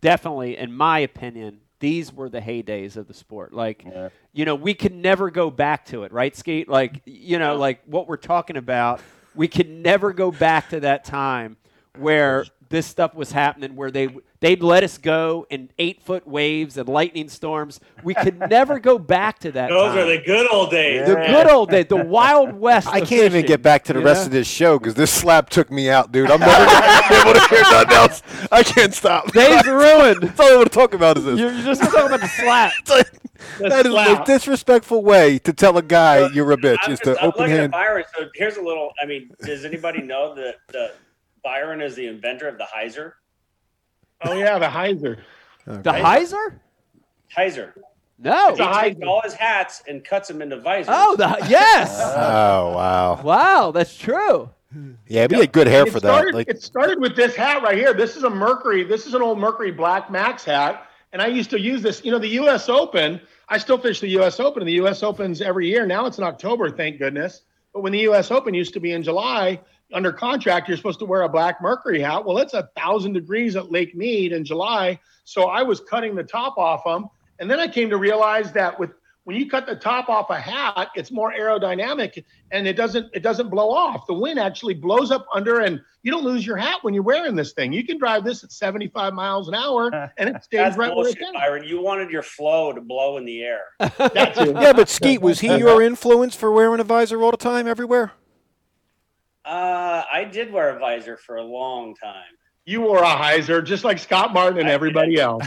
definitely, in my opinion, these were the heydays of the sport. Like, Yeah. you know, we can never go back to it, right, Skeet? Like, you know, like what we're talking about, we can never go back to that time where this stuff was happening, where they they'd let us go in eight foot waves and lightning storms. We could <laughs> never go back to that. Those time. are the good old days. the good old days, the wild west. I can't even get back to the you rest know? of this show because this slap took me out, dude. I'm never gonna be able to hear nothing else. I can't stop. <laughs> Days ruined. That's all I want to talk about is this. You're, you're just talking about the slap. <laughs> It's like- that is the slap. most disrespectful way to tell a guy Well, you're a bitch I'm, is just, to I'm open looking at. Byron. So here's a little. I mean, does anybody know that that Byron is the inventor of the hyzer? Oh yeah, the Heiser. Oh, the Heiser? Hyzer. No. It's He takes all his hats and cuts them into visors. Oh, the <laughs> yes. Oh wow. wow, that's true. Yeah, but he had good hair It for started, that. Like it started with this hat right here. This is a Mercury. This is an old Mercury Black Max hat. And I used to use this, you know, the US Open. I still fish the US Open, and the US Open's every year. Now it's in October, thank goodness. But when the US Open used to be in July, under contract, you're supposed to wear a black Mercury hat. Well, it's a thousand degrees at Lake Mead in July. So I was cutting the top off them. And then I came to realize that with when you cut the top off a hat, it's more aerodynamic and it doesn't it doesn't blow off. The wind actually blows up under and you don't lose your hat when you're wearing this thing. You can drive this at 75 miles an hour <laughs> and it stays That's right where it's bullshit. Byron. You wanted your flow to blow in the air. <laughs> That too. yeah, but Skeet, was he <laughs> your influence for wearing a visor all the time, everywhere? Uh, I did wear a visor for a long time. You wore a hyzer just like Scott Martin and I everybody did. <laughs> else.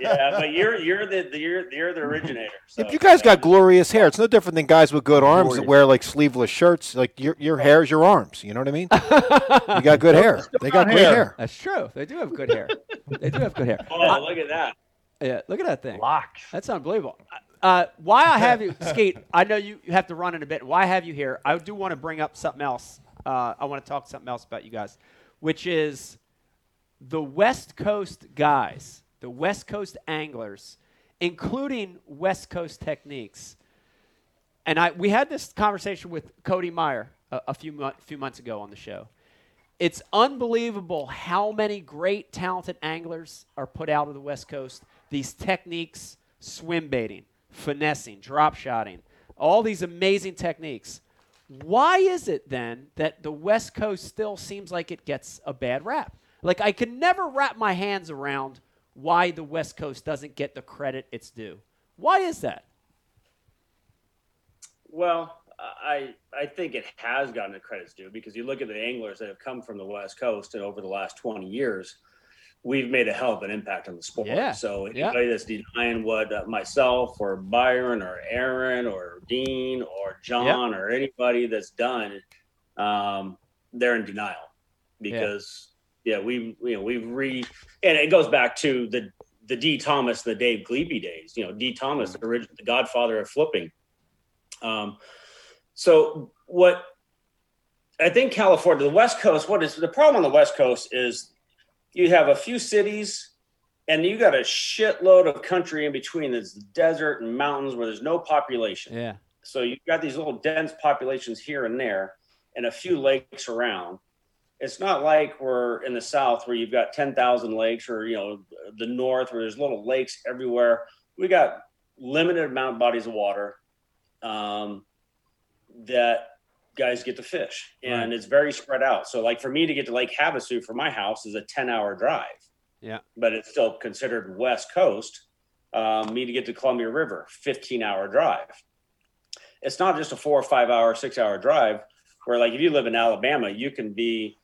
Yeah, but you're you're the, the you're you're the originator. So. If you guys got glorious hair, it's no different than guys with good arms that wear like sleeveless shirts. Like your your hair is your arms. You know what I mean? you got good <laughs> hair. They got great hair. hair. That's true. They do have good hair. they do have good hair. Oh, look at that. Yeah, look at that thing. Locks. That's unbelievable. Uh, why I have you, <laughs> Skeet, I know you, you have to run in a bit. Why I have you here, I do want to bring up something else. Uh, I want to talk something else about you guys, which is the West Coast guys, the West Coast anglers, including West Coast techniques. And I, we had this conversation with Cody Meyer a, a few few months ago on the show. It's unbelievable how many great, talented anglers are put out of the West Coast. These techniques, swim baiting, finessing, drop shotting, all these amazing techniques. Why is it then that the West Coast still seems like it gets a bad rap? Like I can never wrap my hands around why the West Coast doesn't get the credit it's due. Why is that? Well, I I think it has gotten the credits due because you look at the anglers that have come from the West Coast and over the last 20 years, we've made a hell of an impact on the sport. Yeah. So Yeah. anybody that's denying what uh, myself or Byron or Aaron or Dean or John or anybody that's done, um, they're in denial because yeah, we you know we've re and it goes back to the the Dee Thomas, the Dave Gliebe days. You know, Dee Thomas, the, original, the godfather of flipping. Um, so what I think California, the West Coast, what is the problem on the West Coast is you have a few cities and you got a shitload of country in between. There's desert and mountains where there's no population. Yeah. So you've got these little dense populations here and there and a few lakes around. It's not like we're in the South where you've got 10,000 lakes or, you know, the North where there's little lakes everywhere. We got limited amount of bodies of water um, that guys get to fish and it's very spread out. So like for me to get to Lake Havasu from my house is a 10 hour drive. Yeah. But it's still considered West Coast. Um, me to get to Columbia River, 15 hour drive. It's not just a four or five hour, six hour drive where like if you live in Alabama, you can be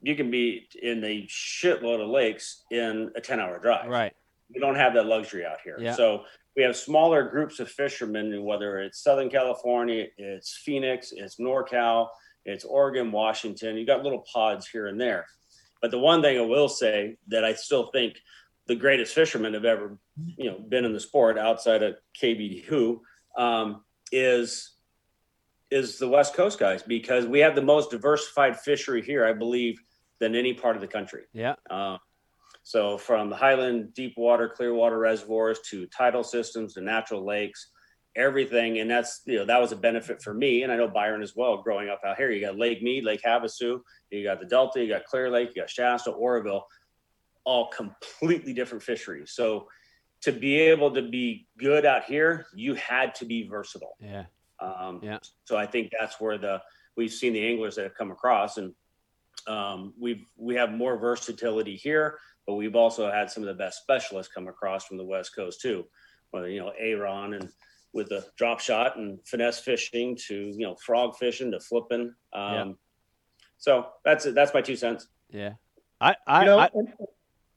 you can be in a shitload of lakes in a 10 hour drive. Right. We don't have that luxury out here. Yeah. So we have smaller groups of fishermen, whether it's Southern California, it's Phoenix, it's NorCal, it's Oregon, Washington. You got little pods here and there. But the one thing I will say that I still think the greatest fishermen have ever, you know, been in the sport outside of KVD who um, is is the West Coast guys because we have the most diversified fishery here, I believe, than any part of the country. Yeah. Uh, so from the Highland deep water, clear water reservoirs to tidal systems to natural lakes, everything. And that's, you know, that was a benefit for me. And I know Byron as well, growing up out here. You got Lake Mead, Lake Havasu, you got the Delta, you got Clear Lake, you got Shasta, Oroville, all completely different fisheries. So to be able to be good out here, you had to be versatile. Yeah. Um, Yeah. So I think that's where the we've seen the anglers that have come across, and um, we've we have more versatility here, but we've also had some of the best specialists come across from the West Coast too. Whether you know Aaron and with the drop shot and finesse fishing to you know frog fishing to flipping. Um, Yeah. So that's it. That's my two cents. Yeah. I I, You know, I,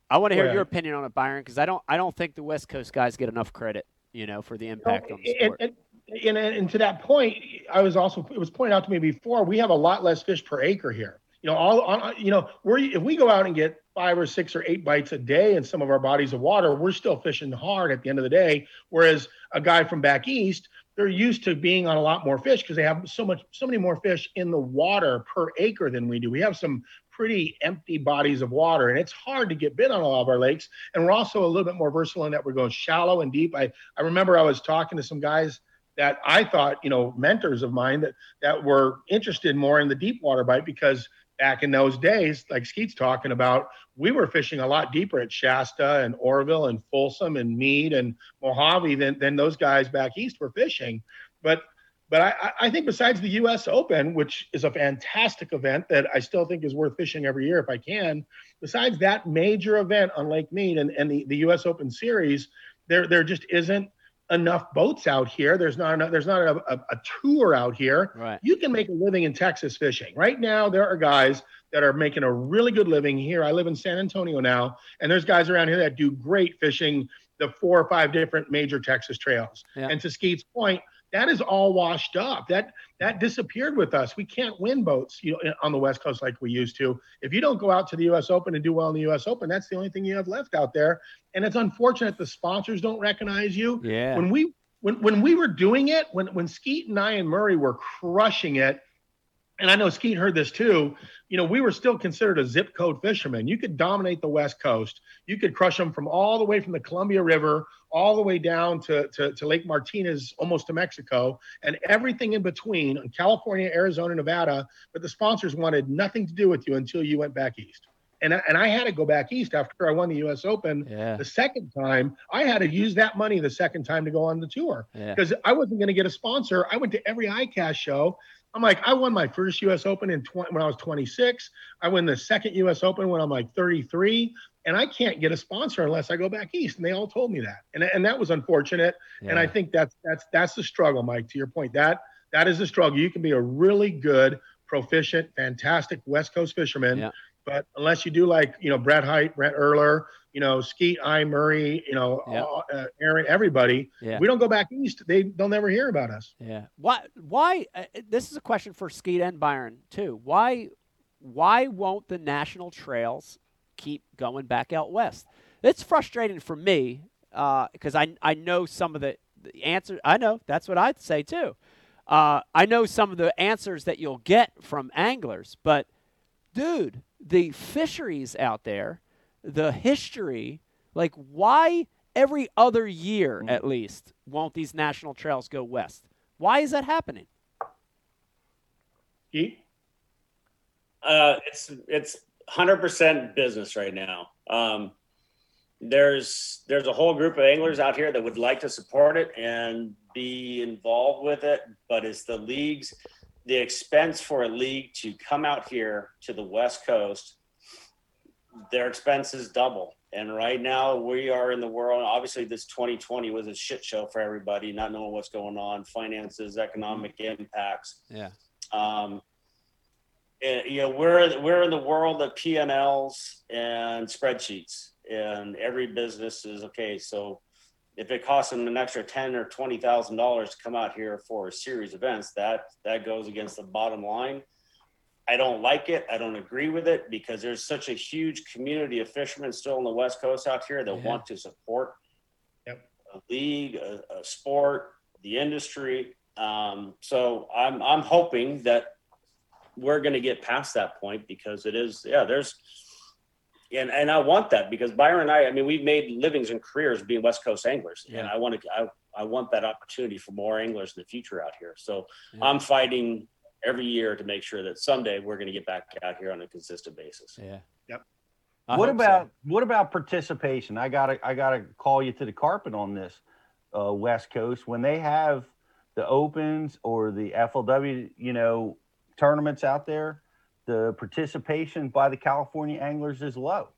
I want to hear your opinion on it, Byron, because I don't I don't think the West Coast guys get enough credit, you know, for the impact on the and, sport. and, and, and to that point, I was also it was pointed out to me before we have a lot less fish per acre here. You know, all on uh, you know, we're if we go out and get five or six or eight bites a day in some of our bodies of water, we're still fishing hard at the end of the day. Whereas a guy from back east, they're used to being on a lot more fish because they have so much, so many more fish in the water per acre than we do. We have some pretty empty bodies of water, and it's hard to get bit on a lot of our lakes. And we're also a little bit more versatile in that we're going shallow and deep. I I remember I was talking to some guys that I thought, you know, mentors of mine that that were interested more in the deep water bite because back in those days, like Skeet's talking about, we were fishing a lot deeper at Shasta and Oroville and Folsom and Mead and Mojave than than those guys back east were fishing. But but I, I- I think besides the U.S. Open, which is a fantastic event that I still think is worth fishing every year if I can, besides that major event on Lake Mead and, and the, the U.S. Open Series, there there just isn't enough boats out here. There's not enough, there's not a, a, a tour out here. Right. You can make a living in Texas fishing. Right now, there are guys that are making a really good living here. I live in San Antonio now, and there's guys around here that do great fishing the four or five different major Texas trails. Yeah. And to Skeet's point, that is all washed up. That that disappeared with us. We can't win boats, you know, on the West Coast like we used to. If you don't go out to the U.S. Open and do well in the U.S. Open, that's the only thing you have left out there. And it's unfortunate the sponsors don't recognize you. Yeah. When we when when we were doing it, when when Skeet and I and Murray were crushing it, and I know Skeet heard this too. You know, we were still considered a zip code fisherman. You could dominate the West Coast. You could crush them from all the way from the Columbia River all the way down to, to, to Lake Martinez, almost to Mexico, and everything in between in California, Arizona, Nevada. But the sponsors wanted nothing to do with you until you went back east. And, I- and I had to go back east after I won the U.S. Open Yeah. the second time. I had to use that money the second time to go on the tour Yeah. because I wasn't going to get a sponsor. I went to every ICAST show. I'm like, I won my first U.S. Open in 20, when I was 26. I won the second U.S. Open when I'm like 33, and I can't get a sponsor unless I go back east. And they all told me that, and and that was unfortunate. And I think that's that's that's the struggle, Mike. To your point, that that is the struggle. You can be a really good, proficient, fantastic West Coast fisherman, Yeah. but unless you do like you know Brett Hite, Brett Ehrler, you know Skeet, I Murray, you know Yeah. uh, Aaron, everybody, Yeah. we don't go back east. They they'll never hear about us. Yeah. Why? Why? Uh, this is a question for Skeet and Byron too. Why? Why won't the national trails keep going back out west? It's frustrating for me because I I know some of the, the answers. I know that's what I'd say too. Uh, I know some of the answers that you'll get from anglers, but dude, the fisheries out there, the history, like why every other year at least won't these national trails go west? Why is that happening? Skeet? Uh, it's it's hundred percent business right now. Um, there's there's a whole group of anglers out here that would like to support it and be involved with it, but it's the leagues, the expense for a league to come out here to the West Coast, their expenses double. And right now we are in the world. Obviously, this 2020 was a shit show for everybody, not knowing what's going on, finances, economic impacts. Yeah. Um, and, you know, we're we're in the world of P and Ls and spreadsheets, and every business is okay. So, if it costs them an extra ten or twenty thousand dollars to come out here for a series of events, that that goes against the bottom line. I don't like it. I don't agree with it because there's such a huge community of fishermen still on the West Coast out here that Yeah. want to support Yep. a league, a, a sport, the industry. Um, so I'm I'm hoping that we're going to get past that point because it is yeah there's and and I want that because Byron and I I mean we've made livings and careers being West Coast anglers and I want to I, I want that opportunity for more anglers in the future out here so Yeah. I'm fighting every year to make sure that someday we're going to get back out here on a consistent basis. Yeah. Yep. I what hope so. about what about participation? I gotta I gotta call you to the carpet on this, uh, West Coast when they have the opens or the FLW, you know, tournaments out there. The participation by the California anglers is low.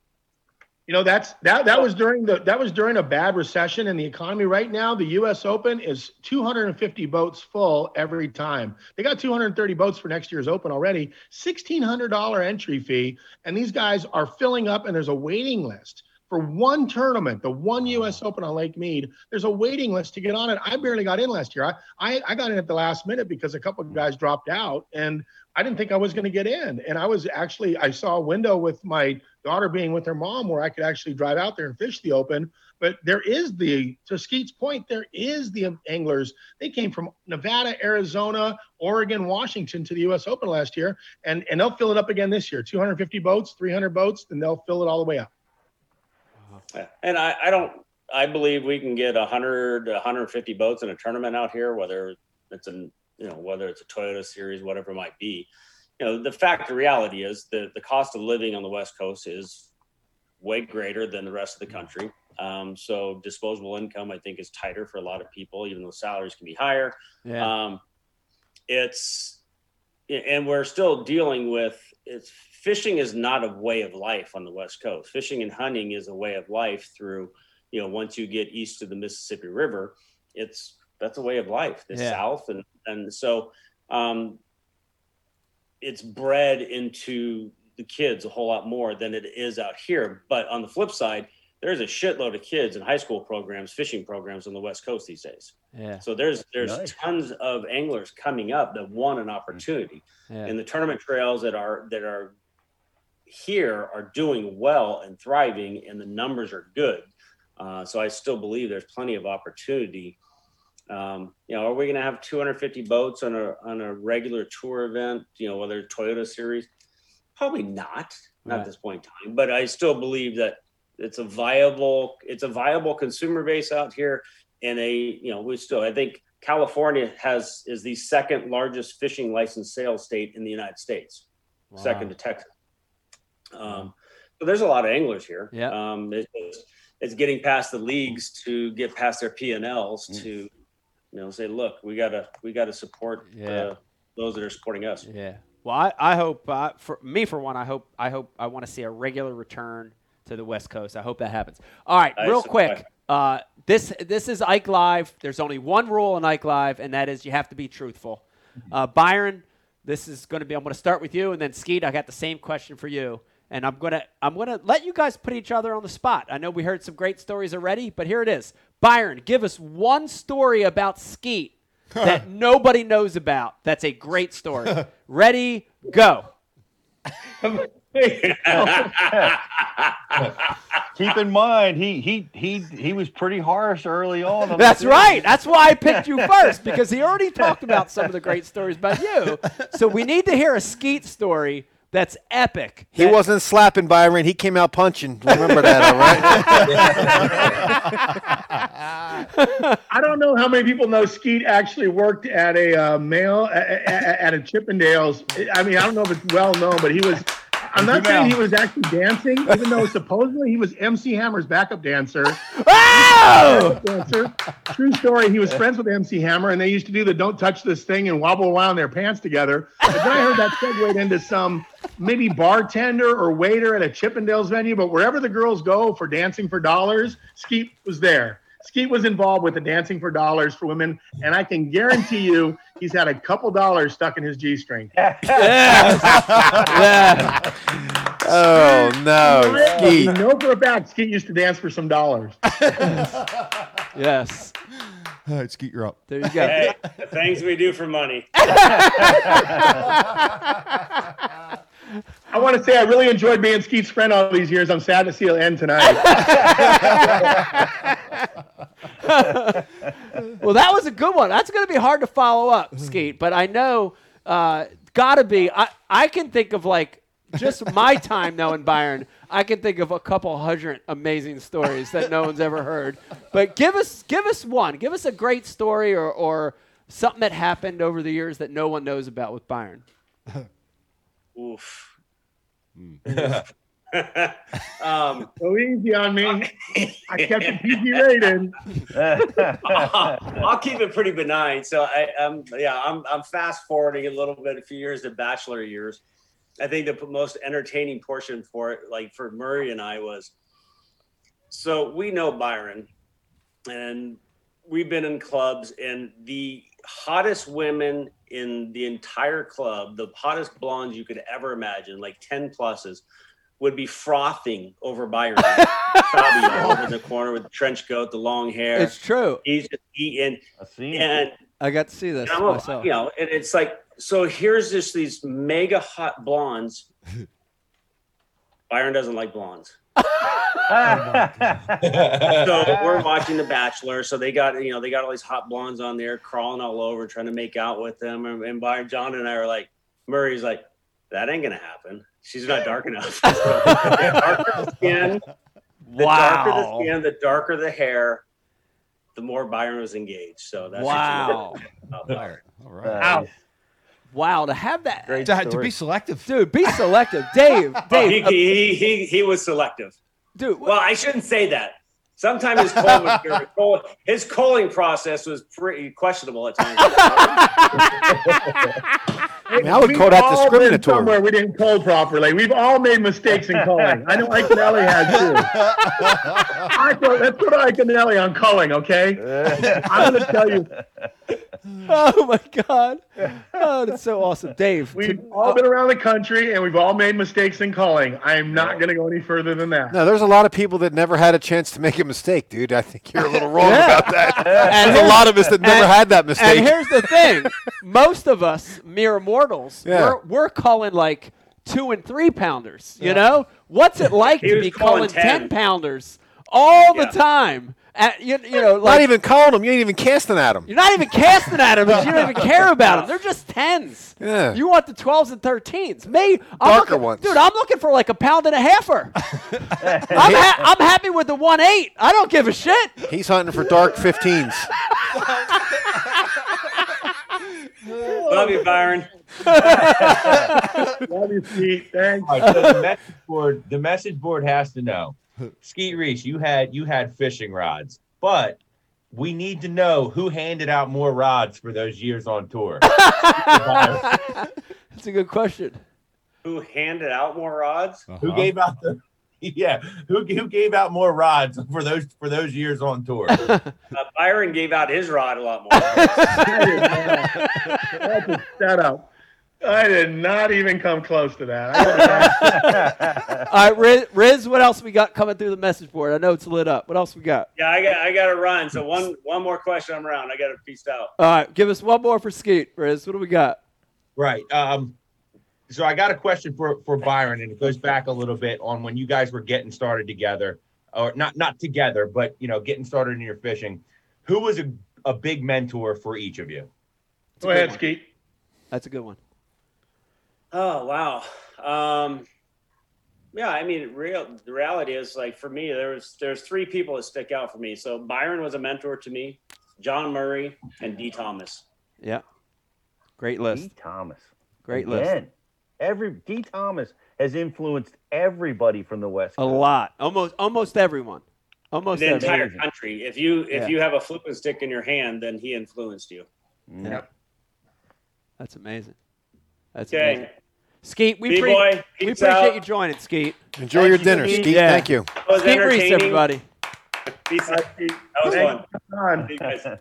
You know, that's that that was during the that was during a bad recession in the economy. Right now, the US Open is 250 boats full every time. They got 230 boats for next year's open already, $1600 entry fee, and these guys are filling up and there's a waiting list. For one tournament, the one US Open on Lake Mead, there's a waiting list to get on it. I barely got in last year. I I, I got in at the last minute because a couple of guys dropped out and I didn't think I was going to get in. And I was actually, I saw a window with my daughter being with her mom where I could actually drive out there and fish the open. But there is the, to Skeet's point, there is the anglers. They came from Nevada, Arizona, Oregon, Washington to the U.S. Open last year, and, and they'll fill it up again this year 250 boats, 300 boats, and they'll fill it all the way up. Yeah. And I, I don't, I believe we can get 100, 150 boats in a tournament out here, whether it's an, you know, whether it's a Toyota series, whatever it might be. You know, the fact, the reality is the, the cost of living on the West Coast is way greater than the rest of the country. Um, so disposable income, I think, is tighter for a lot of people, even though salaries can be higher. Yeah. Um, it's and we're still dealing with it's fishing is not a way of life on the west coast fishing and hunting is a way of life through you know once you get east of the mississippi river it's that's a way of life the Yeah. south and and so um it's bred into the kids a whole lot more than it is out here but on the flip side there's a shitload of kids in high school programs fishing programs on the west coast these days yeah. so there's there's Nice. tons of anglers coming up that want an opportunity, Yeah. and the tournament trails that are that are here are doing well and thriving, and the numbers are good. Uh, so I still believe there's plenty of opportunity Um, you know, are we going to have 250 boats on a on a regular tour event? You know, whether Toyota Series, probably not, not Right. at this point in time. But I still believe that it's a viable it's a viable consumer base out here, and a you know we still I think California has is the second largest fishing license sales state in the United States, second to Texas. Um, so there's a lot of anglers here. Yeah. Um, it- it's, it's getting past the leagues to get past their P and Ls to, you know, say, look, we gotta we gotta support Yeah. uh, those that are supporting us. Yeah. Well, I, I hope uh, for me for one, I hope I hope I want to see a regular return to the West Coast. I hope that happens. All right, I real quick. Uh, this this is Ike Live. There's only one rule in Ike Live, and that is you have to be truthful. Uh, Byron, this is going to be. I'm going to start with you, and then Skeet. I got the same question for you, and I'm gonna I'm gonna let you guys put each other on the spot. I know we heard some great stories already, but here it is. Byron, give us one story about Skeet that <laughs> nobody knows about. That's a great story. <laughs> Ready, go. <laughs> Keep in mind, he he he he was pretty harsh early on. on That's right. That's why I picked you first because he already talked about some of the great stories about you. So we need to hear a Skeet story that's epic. He That- wasn't slapping Byron. He came out punching. Remember that, all right? <laughs> I don't know how many people know Skeet actually worked at a uh, mail at, at a Chippendales. I mean, I don't know if it's well known, but he was. I'm not saying he was actually dancing, even though supposedly he was MC Hammer's backup dancer. <laughs> Oh! dancer. True story. He was friends with MC Hammer, and they used to do the "Don't touch this thing" and wobble around their pants together. But then I heard that segued into some maybe bartender or waiter at a Chippendales venue. But wherever the girls go for dancing for dollars, Skeet was there. Skeet was involved with the dancing for dollars for women, and I can guarantee you he's had a couple dollars stuck in his g-string. Yes. Yeah. <laughs> <laughs> Oh no, I Skeet. know for a fact Skeet used to dance for some dollars. <laughs> Yes. All right, Skeet, you're up. There you go. hey, things we do for money. I want to say I really enjoyed being Skeet's friend all these years. I'm sad to see it end tonight. <laughs> well, that was a good one. That's going to be hard to follow up, Skeet. But I know, uh, gotta be. I I can think of like just my time knowing Byron. I can think of a couple hundred amazing stories that no one's ever heard. But give us give us one. Give us a great story or or something that happened over the years that no one knows about with Byron. <laughs> Oof. <laughs> <laughs> um, so easy on me. I kept it PG rated. I'll, <laughs> I'll keep it pretty benign. So I, um, yeah, I'm, I'm fast forwarding a little bit, a few years to bachelor years. I think the most entertaining portion for it, like for Murray and I, was so we know Byron, and we've been in clubs, and the hottest women in the entire club, the hottest blondes you could ever imagine, like 10 pluses, would be frothing over Byron. <laughs> Fabio over in the corner with the trench coat, the long hair. It's true. He's just eating, I seen and I got to see this and a- myself. you know, and it's like so. Here's just these mega hot blondes. <laughs> Byron doesn't like blondes, so <laughs> we're watching The Bachelor. So they got you know they got all these hot blondes on there crawling all over, trying to make out with them. And, and Byron, John, and I are like, Murray's like, that ain't gonna happen. She's not dark enough. the <laughs> darker the skin, the darker the skin, the darker the hair, the more Byron was engaged. So that's Wow. about Byron. All right. Ow. Wow. To have that. Great To, to be selective. Dude, be selective. <laughs> Dave, Oh, Dave, he, he, he, he was selective. dude. Well, I shouldn't say that. Sometimes his culling, was good. <laughs> His culling process was pretty questionable at times. <laughs> I mean, I would We've call that all been discriminatory. Somewhere we didn't call properly. We've all made mistakes in calling. I know Ike Nelly has too. I thought, let's go to Ike Nelly on calling, okay? I'm going to tell you, Oh my God. Oh, that's so awesome. Dave. we've to- all uh, been around the country and we've all made mistakes in calling. I am not going to go any further than that. No, there's a lot of people that never had a chance to make a mistake, dude. I think you're a little wrong Yeah. about that. <laughs> And There's a lot of us that never and- had that mistake. And here's the thing: most of us, mere mortals, Yeah. we're we're calling like two and three pounders. You know, what's it like He to be calling calling ten 10. pounders all Yeah. the time. At, you, you know, Not even calling them. You ain't even casting at them. you're not even casting at them. Because you don't even care about them. They're just tens. Yeah. You want the twelves and thirteens. Me, I'm Darker looking, ones. dude. I'm looking for like a pound and a halfer. <laughs> I'm, ha- I'm happy with the one eight. I don't give a shit. He's hunting for dark 15s. Love you, Byron. Love you, Pete. Thanks. All right, so the message board, the message board has to know. <laughs> Skeet Reese, you had you had fishing rods, but we need to know who handed out more rods for those years on tour. <laughs> That's a good question. Who handed out more rods? Who Uh-huh. gave out the <laughs> yeah? Who who gave out more rods for those for those years on tour? Uh, Byron gave out his rod a lot more. That's a setup. I did not even come close to that. <laughs> All right, Riz, Riz, what else we got coming through the message board? I know it's lit up. What else we got? yeah, I got I got to run. So one one more question. I'm around. I got to piece out. All right, give us one more for Skeet, Riz. What do we got? Right. Um, so I got a question for for Byron, and it goes back a little bit on when you guys were getting started together, or not not together, but you know, getting started in your fishing. Who was a, a big mentor for each of you? Go ahead, Skeet. That's a good one. Oh wow. Um, yeah, I mean, real the reality is like for me, there's there's three people that stick out for me. So Byron was a mentor to me, John Murray, and Dee Thomas. Yeah. Great list. Dee Thomas. Great list. Again, Every Dee Thomas has influenced everybody from the West. A lot. Almost almost everyone. Almost the everyone. entire Amazing. country. If you if Yeah. you have a flipping stick in your hand, then he influenced you. Mm. That's amazing. That's Okay, amazing. Skeet, we, pre- we appreciate out. you joining, Skeet. Enjoy your you, dinner, Skeet. Skeet. Yeah. Thank you. Skeet Reese, everybody. Peace out. Skeet. That was fun. Done. See you guys. <laughs>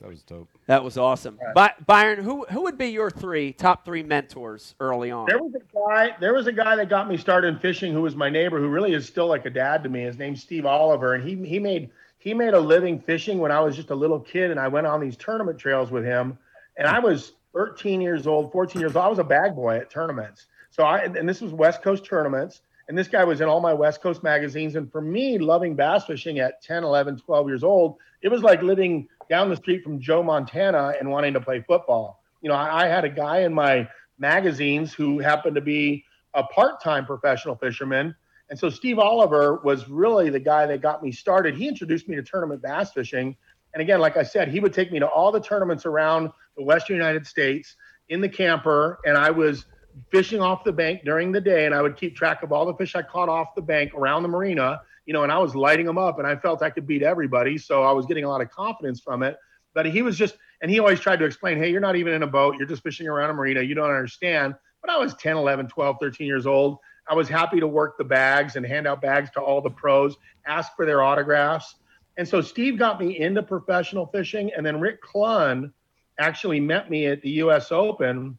That was dope. That was awesome. By- Byron, who who would be your three top three mentors early on? There was a guy. There was a guy that got me started in fishing who was my neighbor, who really is still like a dad to me. His name's Steve Oliver, and he he made he made a living fishing when I was just a little kid, and I went on these tournament trails with him. And I was 13 years old, 14 years old. I was a bag boy at tournaments. So I and this was West Coast tournaments, and this guy was in all my West Coast magazines. And for me, loving bass fishing at 10, 11, 12 years old, it was like living down the street from Joe Montana and wanting to play football. You know, I, I had a guy in my magazines who happened to be a part-time professional fisherman. And so Steve Oliver was really the guy that got me started. He introduced me to tournament bass fishing. And again, like I said, he would take me to all the tournaments around the Western United States in the camper. And I was fishing off the bank during the day and I would keep track of all the fish I caught off the bank around the marina, you know, and I was lighting them up and I felt I could beat everybody. So I was getting a lot of confidence from it. But he was just, and he always tried to explain, hey, you're not even in a boat. You're just fishing around a marina. You don't understand. But I was 10, 11, 12, 13 years old. I was happy to work the bags and hand out bags to all the pros, ask for their autographs. And so Steve got me into professional fishing. And then Rick Clunn actually met me at the US Open.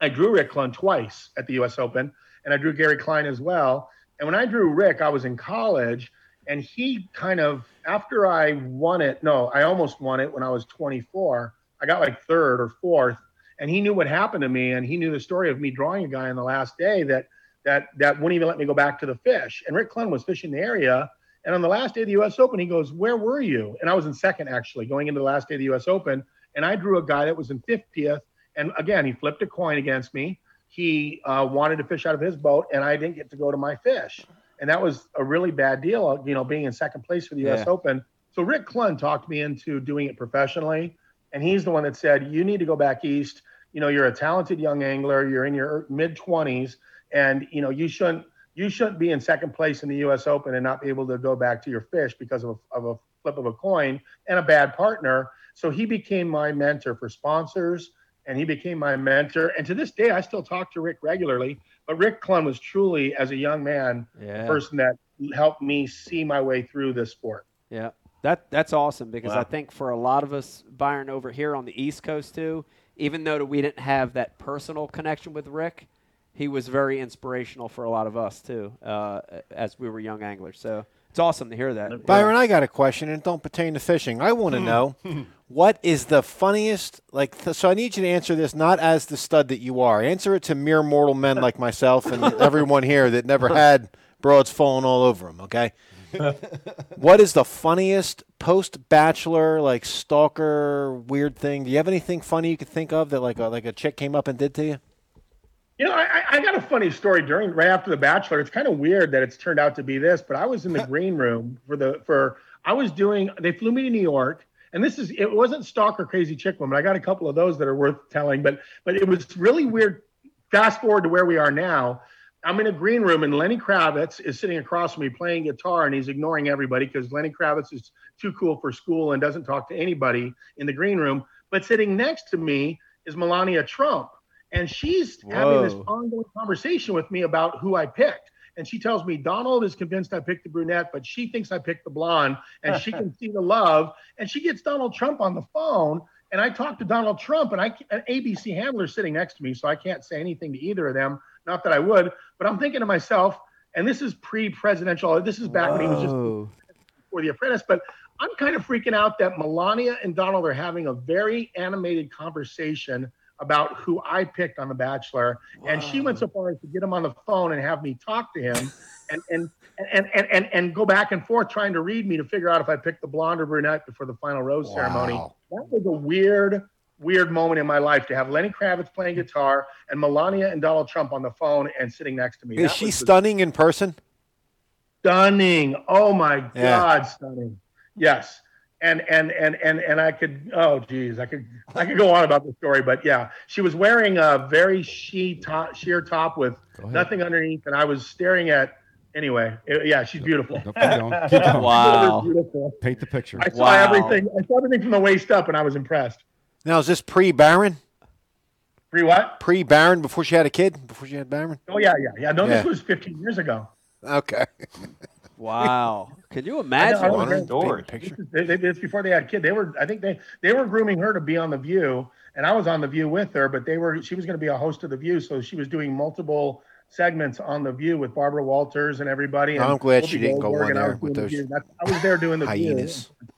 I drew Rick Clunn twice at the US Open, and I drew Gary Klein as well. And when I drew Rick, I was in college, and he kind of, after I won it, no, I almost won it when I was 24. I got like third or fourth, and he knew what happened to me, and he knew the story of me drawing a guy on the last day that that that wouldn't even let me go back to the fish. And Rick Clunn was fishing the area, and on the last day of the U.S. Open, he goes, "Where were you?" And I was in second actually, going into the last day of the U.S. Open, and I drew a guy that was in 50th. And again, he flipped a coin against me. He uh, wanted to fish out of his boat, and I didn't get to go to my fish. And that was a really bad deal, you know, being in second place for the U.S. Yeah. Open. So Rick Clunn talked me into doing it professionally, and he's the one that said, "You need to go back east. You know, you're a talented young angler. You're in your mid 20s, and you know you shouldn't you shouldn't be in second place in the U.S. Open and not be able to go back to your fish because of a, of a flip of a coin and a bad partner." So he became my mentor for sponsors, and he became my mentor. And to this day, I still talk to Rick regularly. But Rick Clunn was truly, as a young man, Yeah. the person that helped me see my way through this sport. Yeah, that that's awesome because I think for a lot of us, Byron over here on the East Coast too, even though we didn't have that personal connection with Rick, he was very inspirational for a lot of us too, uh, as we were young anglers. So it's awesome to hear that. Byron, I got a question, and it don't pertain to fishing. I want to know <laughs> what is the funniest. Like, th- so I need you to answer this not as the stud that you are. Answer it to mere mortal men like myself and <laughs> everyone here that never had broads falling all over them. Okay. <laughs> what is the funniest post bachelor like stalker weird thing? Do you have anything funny you could think of that like a, like a chick came up and did to you? You know, I, I got a funny story during right after the Bachelor. It's kind of weird that it's turned out to be this, but I was in the <laughs> green room for the for I was doing. They flew me to New York, and this is it wasn't stalker crazy chick woman. But I got a couple of those that are worth telling, but but it was really weird. Fast forward to where we are now. I'm in a green room, and Lenny Kravitz is sitting across from me playing guitar, and he's ignoring everybody because Lenny Kravitz is too cool for school and doesn't talk to anybody in the green room. But sitting next to me is Melania Trump and she's having this ongoing conversation with me about who I picked. And she tells me Donald is convinced I picked the brunette, but she thinks I picked the blonde, and she can <laughs> see the love. And she gets Donald Trump on the phone, and I talk to Donald Trump, and I an ABC handler sitting next to me, so I can't say anything to either of them. Not that I would, but I'm thinking to myself, and this is pre-presidential. This is back when he was just for The Apprentice, but I'm kind of freaking out that Melania and Donald are having a very animated conversation about who I picked on The Bachelor, and she went so far as to get him on the phone and have me talk to him, and and and and and, and go back and forth trying to read me to figure out if I picked the blonde or brunette before the final rose ceremony. That was a weird, weird moment in my life to have Lenny Kravitz playing guitar and Melania and Donald Trump on the phone and sitting next to me. Is That she was the- stunning in person? stunning. Oh my Yeah. God, stunning. Yes. And and and and and I could oh geez, I could I could go on about the story, but yeah, she was wearing a very she top, sheer top with nothing underneath, and I was staring at anyway. it- yeah, she's beautiful. No, keep going. Keep <laughs> going. Wow. beautiful. Paint the picture. I saw Wow. everything. I saw everything from the waist up, and I was impressed. Now is this pre Barron? Pre what? Pre Barron before she had a kid? Before she had Barron? Oh yeah, yeah, yeah. No, Yeah. this was 15 years ago. Okay. <laughs> Wow. Can you I imagine? know. Wanna Story. paint a picture? They, they, it's before they had a kid. They were, I think they they were grooming her to be on the View, and I was on the View with her. But they were, she was going to be a host of the View, so she was doing multiple segments on the View with Barbara Walters and everybody. And I'm glad she didn't go Goldberg, on there was with doing the those I was there doing the Hyenas. View.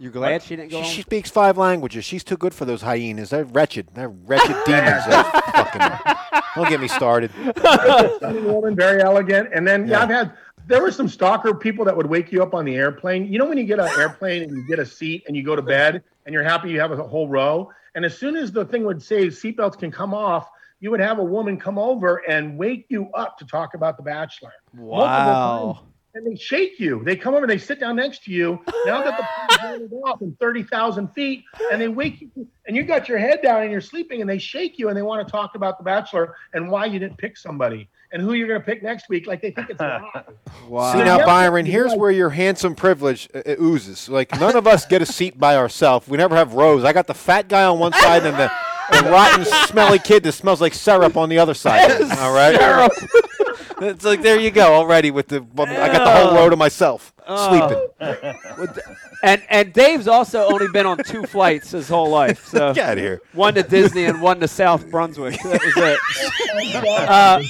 You're glad she didn't go She, she speaks five languages. She's too good for those hyenas. They're wretched. They're wretched <laughs> demons. They're fucking, don't get me started. Stunning <laughs> woman, very elegant. And then yeah. Yeah. I've had there were some stalker people that would wake you up on the airplane. You know when you get an <laughs> airplane and you get a seat and you go to bed and you're happy you have a whole row. And as soon as the thing would say seatbelts can come off, you would have a woman come over and wake you up to talk about The Bachelor. Wow. times. And they shake you. They come over and they sit down next to you. Now that the plane's landed <laughs> off in 30,000 feet, and they wake you, and you got your head down and you're sleeping, and they shake you and they want to talk about The Bachelor and why you didn't pick somebody and who you're going to pick next week. Like they think it's <laughs> live. Wow. See now, Byron, here's where your handsome privilege uh, oozes. Like none of us get a seat by ourselves. We never have rows. I got the fat guy on one side and the, the <laughs> rotten, smelly kid that smells like syrup on the other side. All right. Syrup. <laughs> It's like there you go already with the. I got the whole row to myself, sleeping. And and Dave's also only been on two flights his whole life. So Get out of here. one to Disney and one to South Brunswick. That was it. Uh,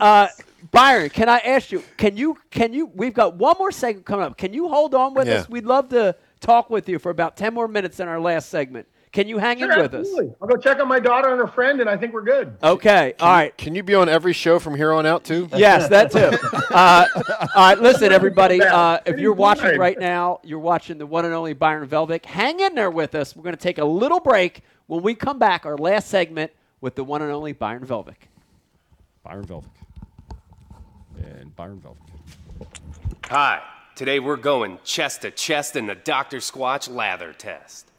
uh, Byron, can I ask you? Can you? Can you? We've got one more segment coming up. Can you hold on with Yeah. us? We'd love to talk with you for about ten more minutes in our last segment. Can you hang Sure, in with us? absolutely. I'll go check on my daughter and her friend, and I think we're good. Okay. All right. Can you be on every show from here on out too? Yes, that too. Uh, all right, listen, everybody. Uh, if you're watching right now, you're watching the one and only Byron Velvick. Hang in there with us. We're going to take a little break. When we come back, our last segment with the one and only Byron Velvick. Byron Velvick. Hi, today we're going chest to chest in the Dr. Squatch lather test.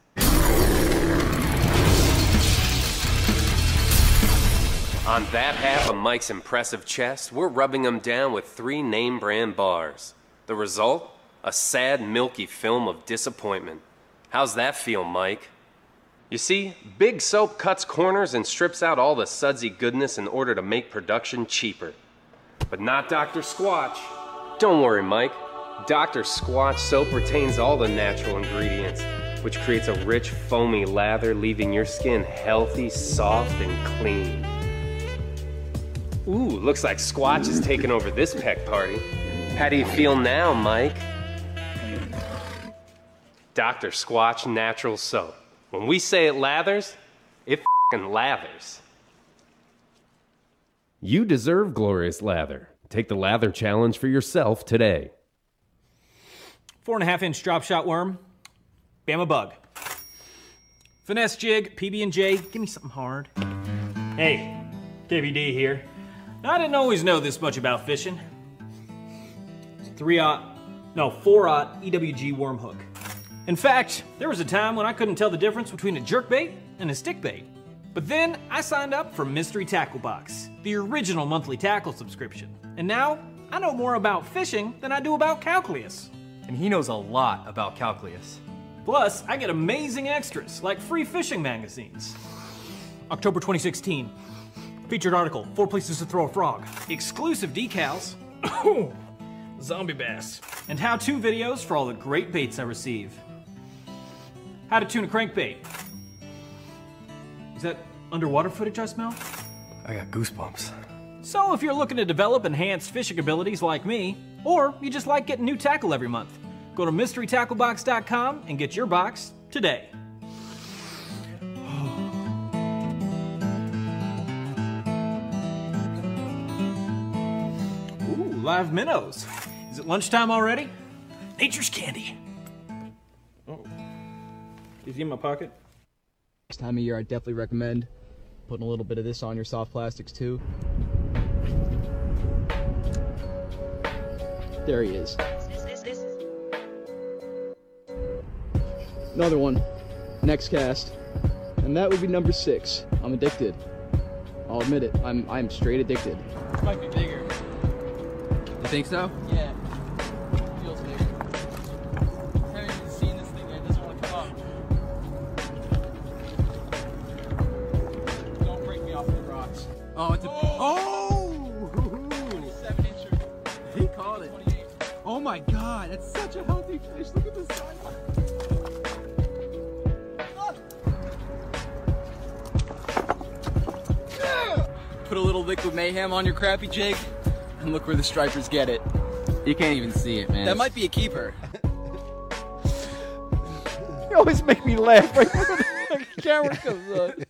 On that half of Mike's impressive chest, we're rubbing him down with three name brand bars. The result? A sad, milky film of disappointment. How's that feel, Mike? You see, Big Soap cuts corners and strips out all the sudsy goodness in order to make production cheaper. But not Dr. Squatch. Don't worry, Mike. Dr. Squatch soap retains all the natural ingredients, which creates a rich, foamy lather, leaving your skin healthy, soft, and clean. Ooh, looks like Squatch is taking over this peck party. How do you feel now, Mike? Dr. Squatch Natural Soap. When we say it lathers, it fing lathers. You deserve glorious lather. Take the lather challenge for yourself today. Four and a half inch drop shot worm. Bama bug. Finesse jig, PB and J. Give me something hard. Hey, KVD here. I didn't always know this much about fishing. Three aught, no four aught EWG worm hook. In fact, there was a time when I couldn't tell the difference between a jerk bait and a stick bait. But then I signed up for Mystery Tackle Box, the original monthly tackle subscription. And now I know more about fishing than I do about calculus. And he knows a lot about calculus. Plus, I get amazing extras like free fishing magazines. October 2016. Featured article Four Places to Throw a Frog. Exclusive decals. <coughs> Zombie bass. And how to videos for all the great baits I receive. How to tune a crankbait. Is that underwater footage I smell? I got goosebumps. So, if you're looking to develop enhanced fishing abilities like me, or you just like getting new tackle every month, go to mysterytacklebox.com and get your box today. <sighs> Ooh, live minnows. Is it lunchtime already? Nature's candy. Oh. Is he in my pocket? This time of year, I definitely recommend putting a little bit of this on your soft plastics too. There he is. Another one. Next cast. And that would be number six. I'm addicted. I'll admit it. I'm I'm straight addicted. Might be bigger. You think so? Yeah. My god, that's such a healthy fish. Look at the size. Put a little liquid mayhem on your crappie jig, and look where the stripers get it. You can't even see it, man. That might be a keeper. <laughs> You always make me laugh right when the <laughs> <laughs> camera comes on.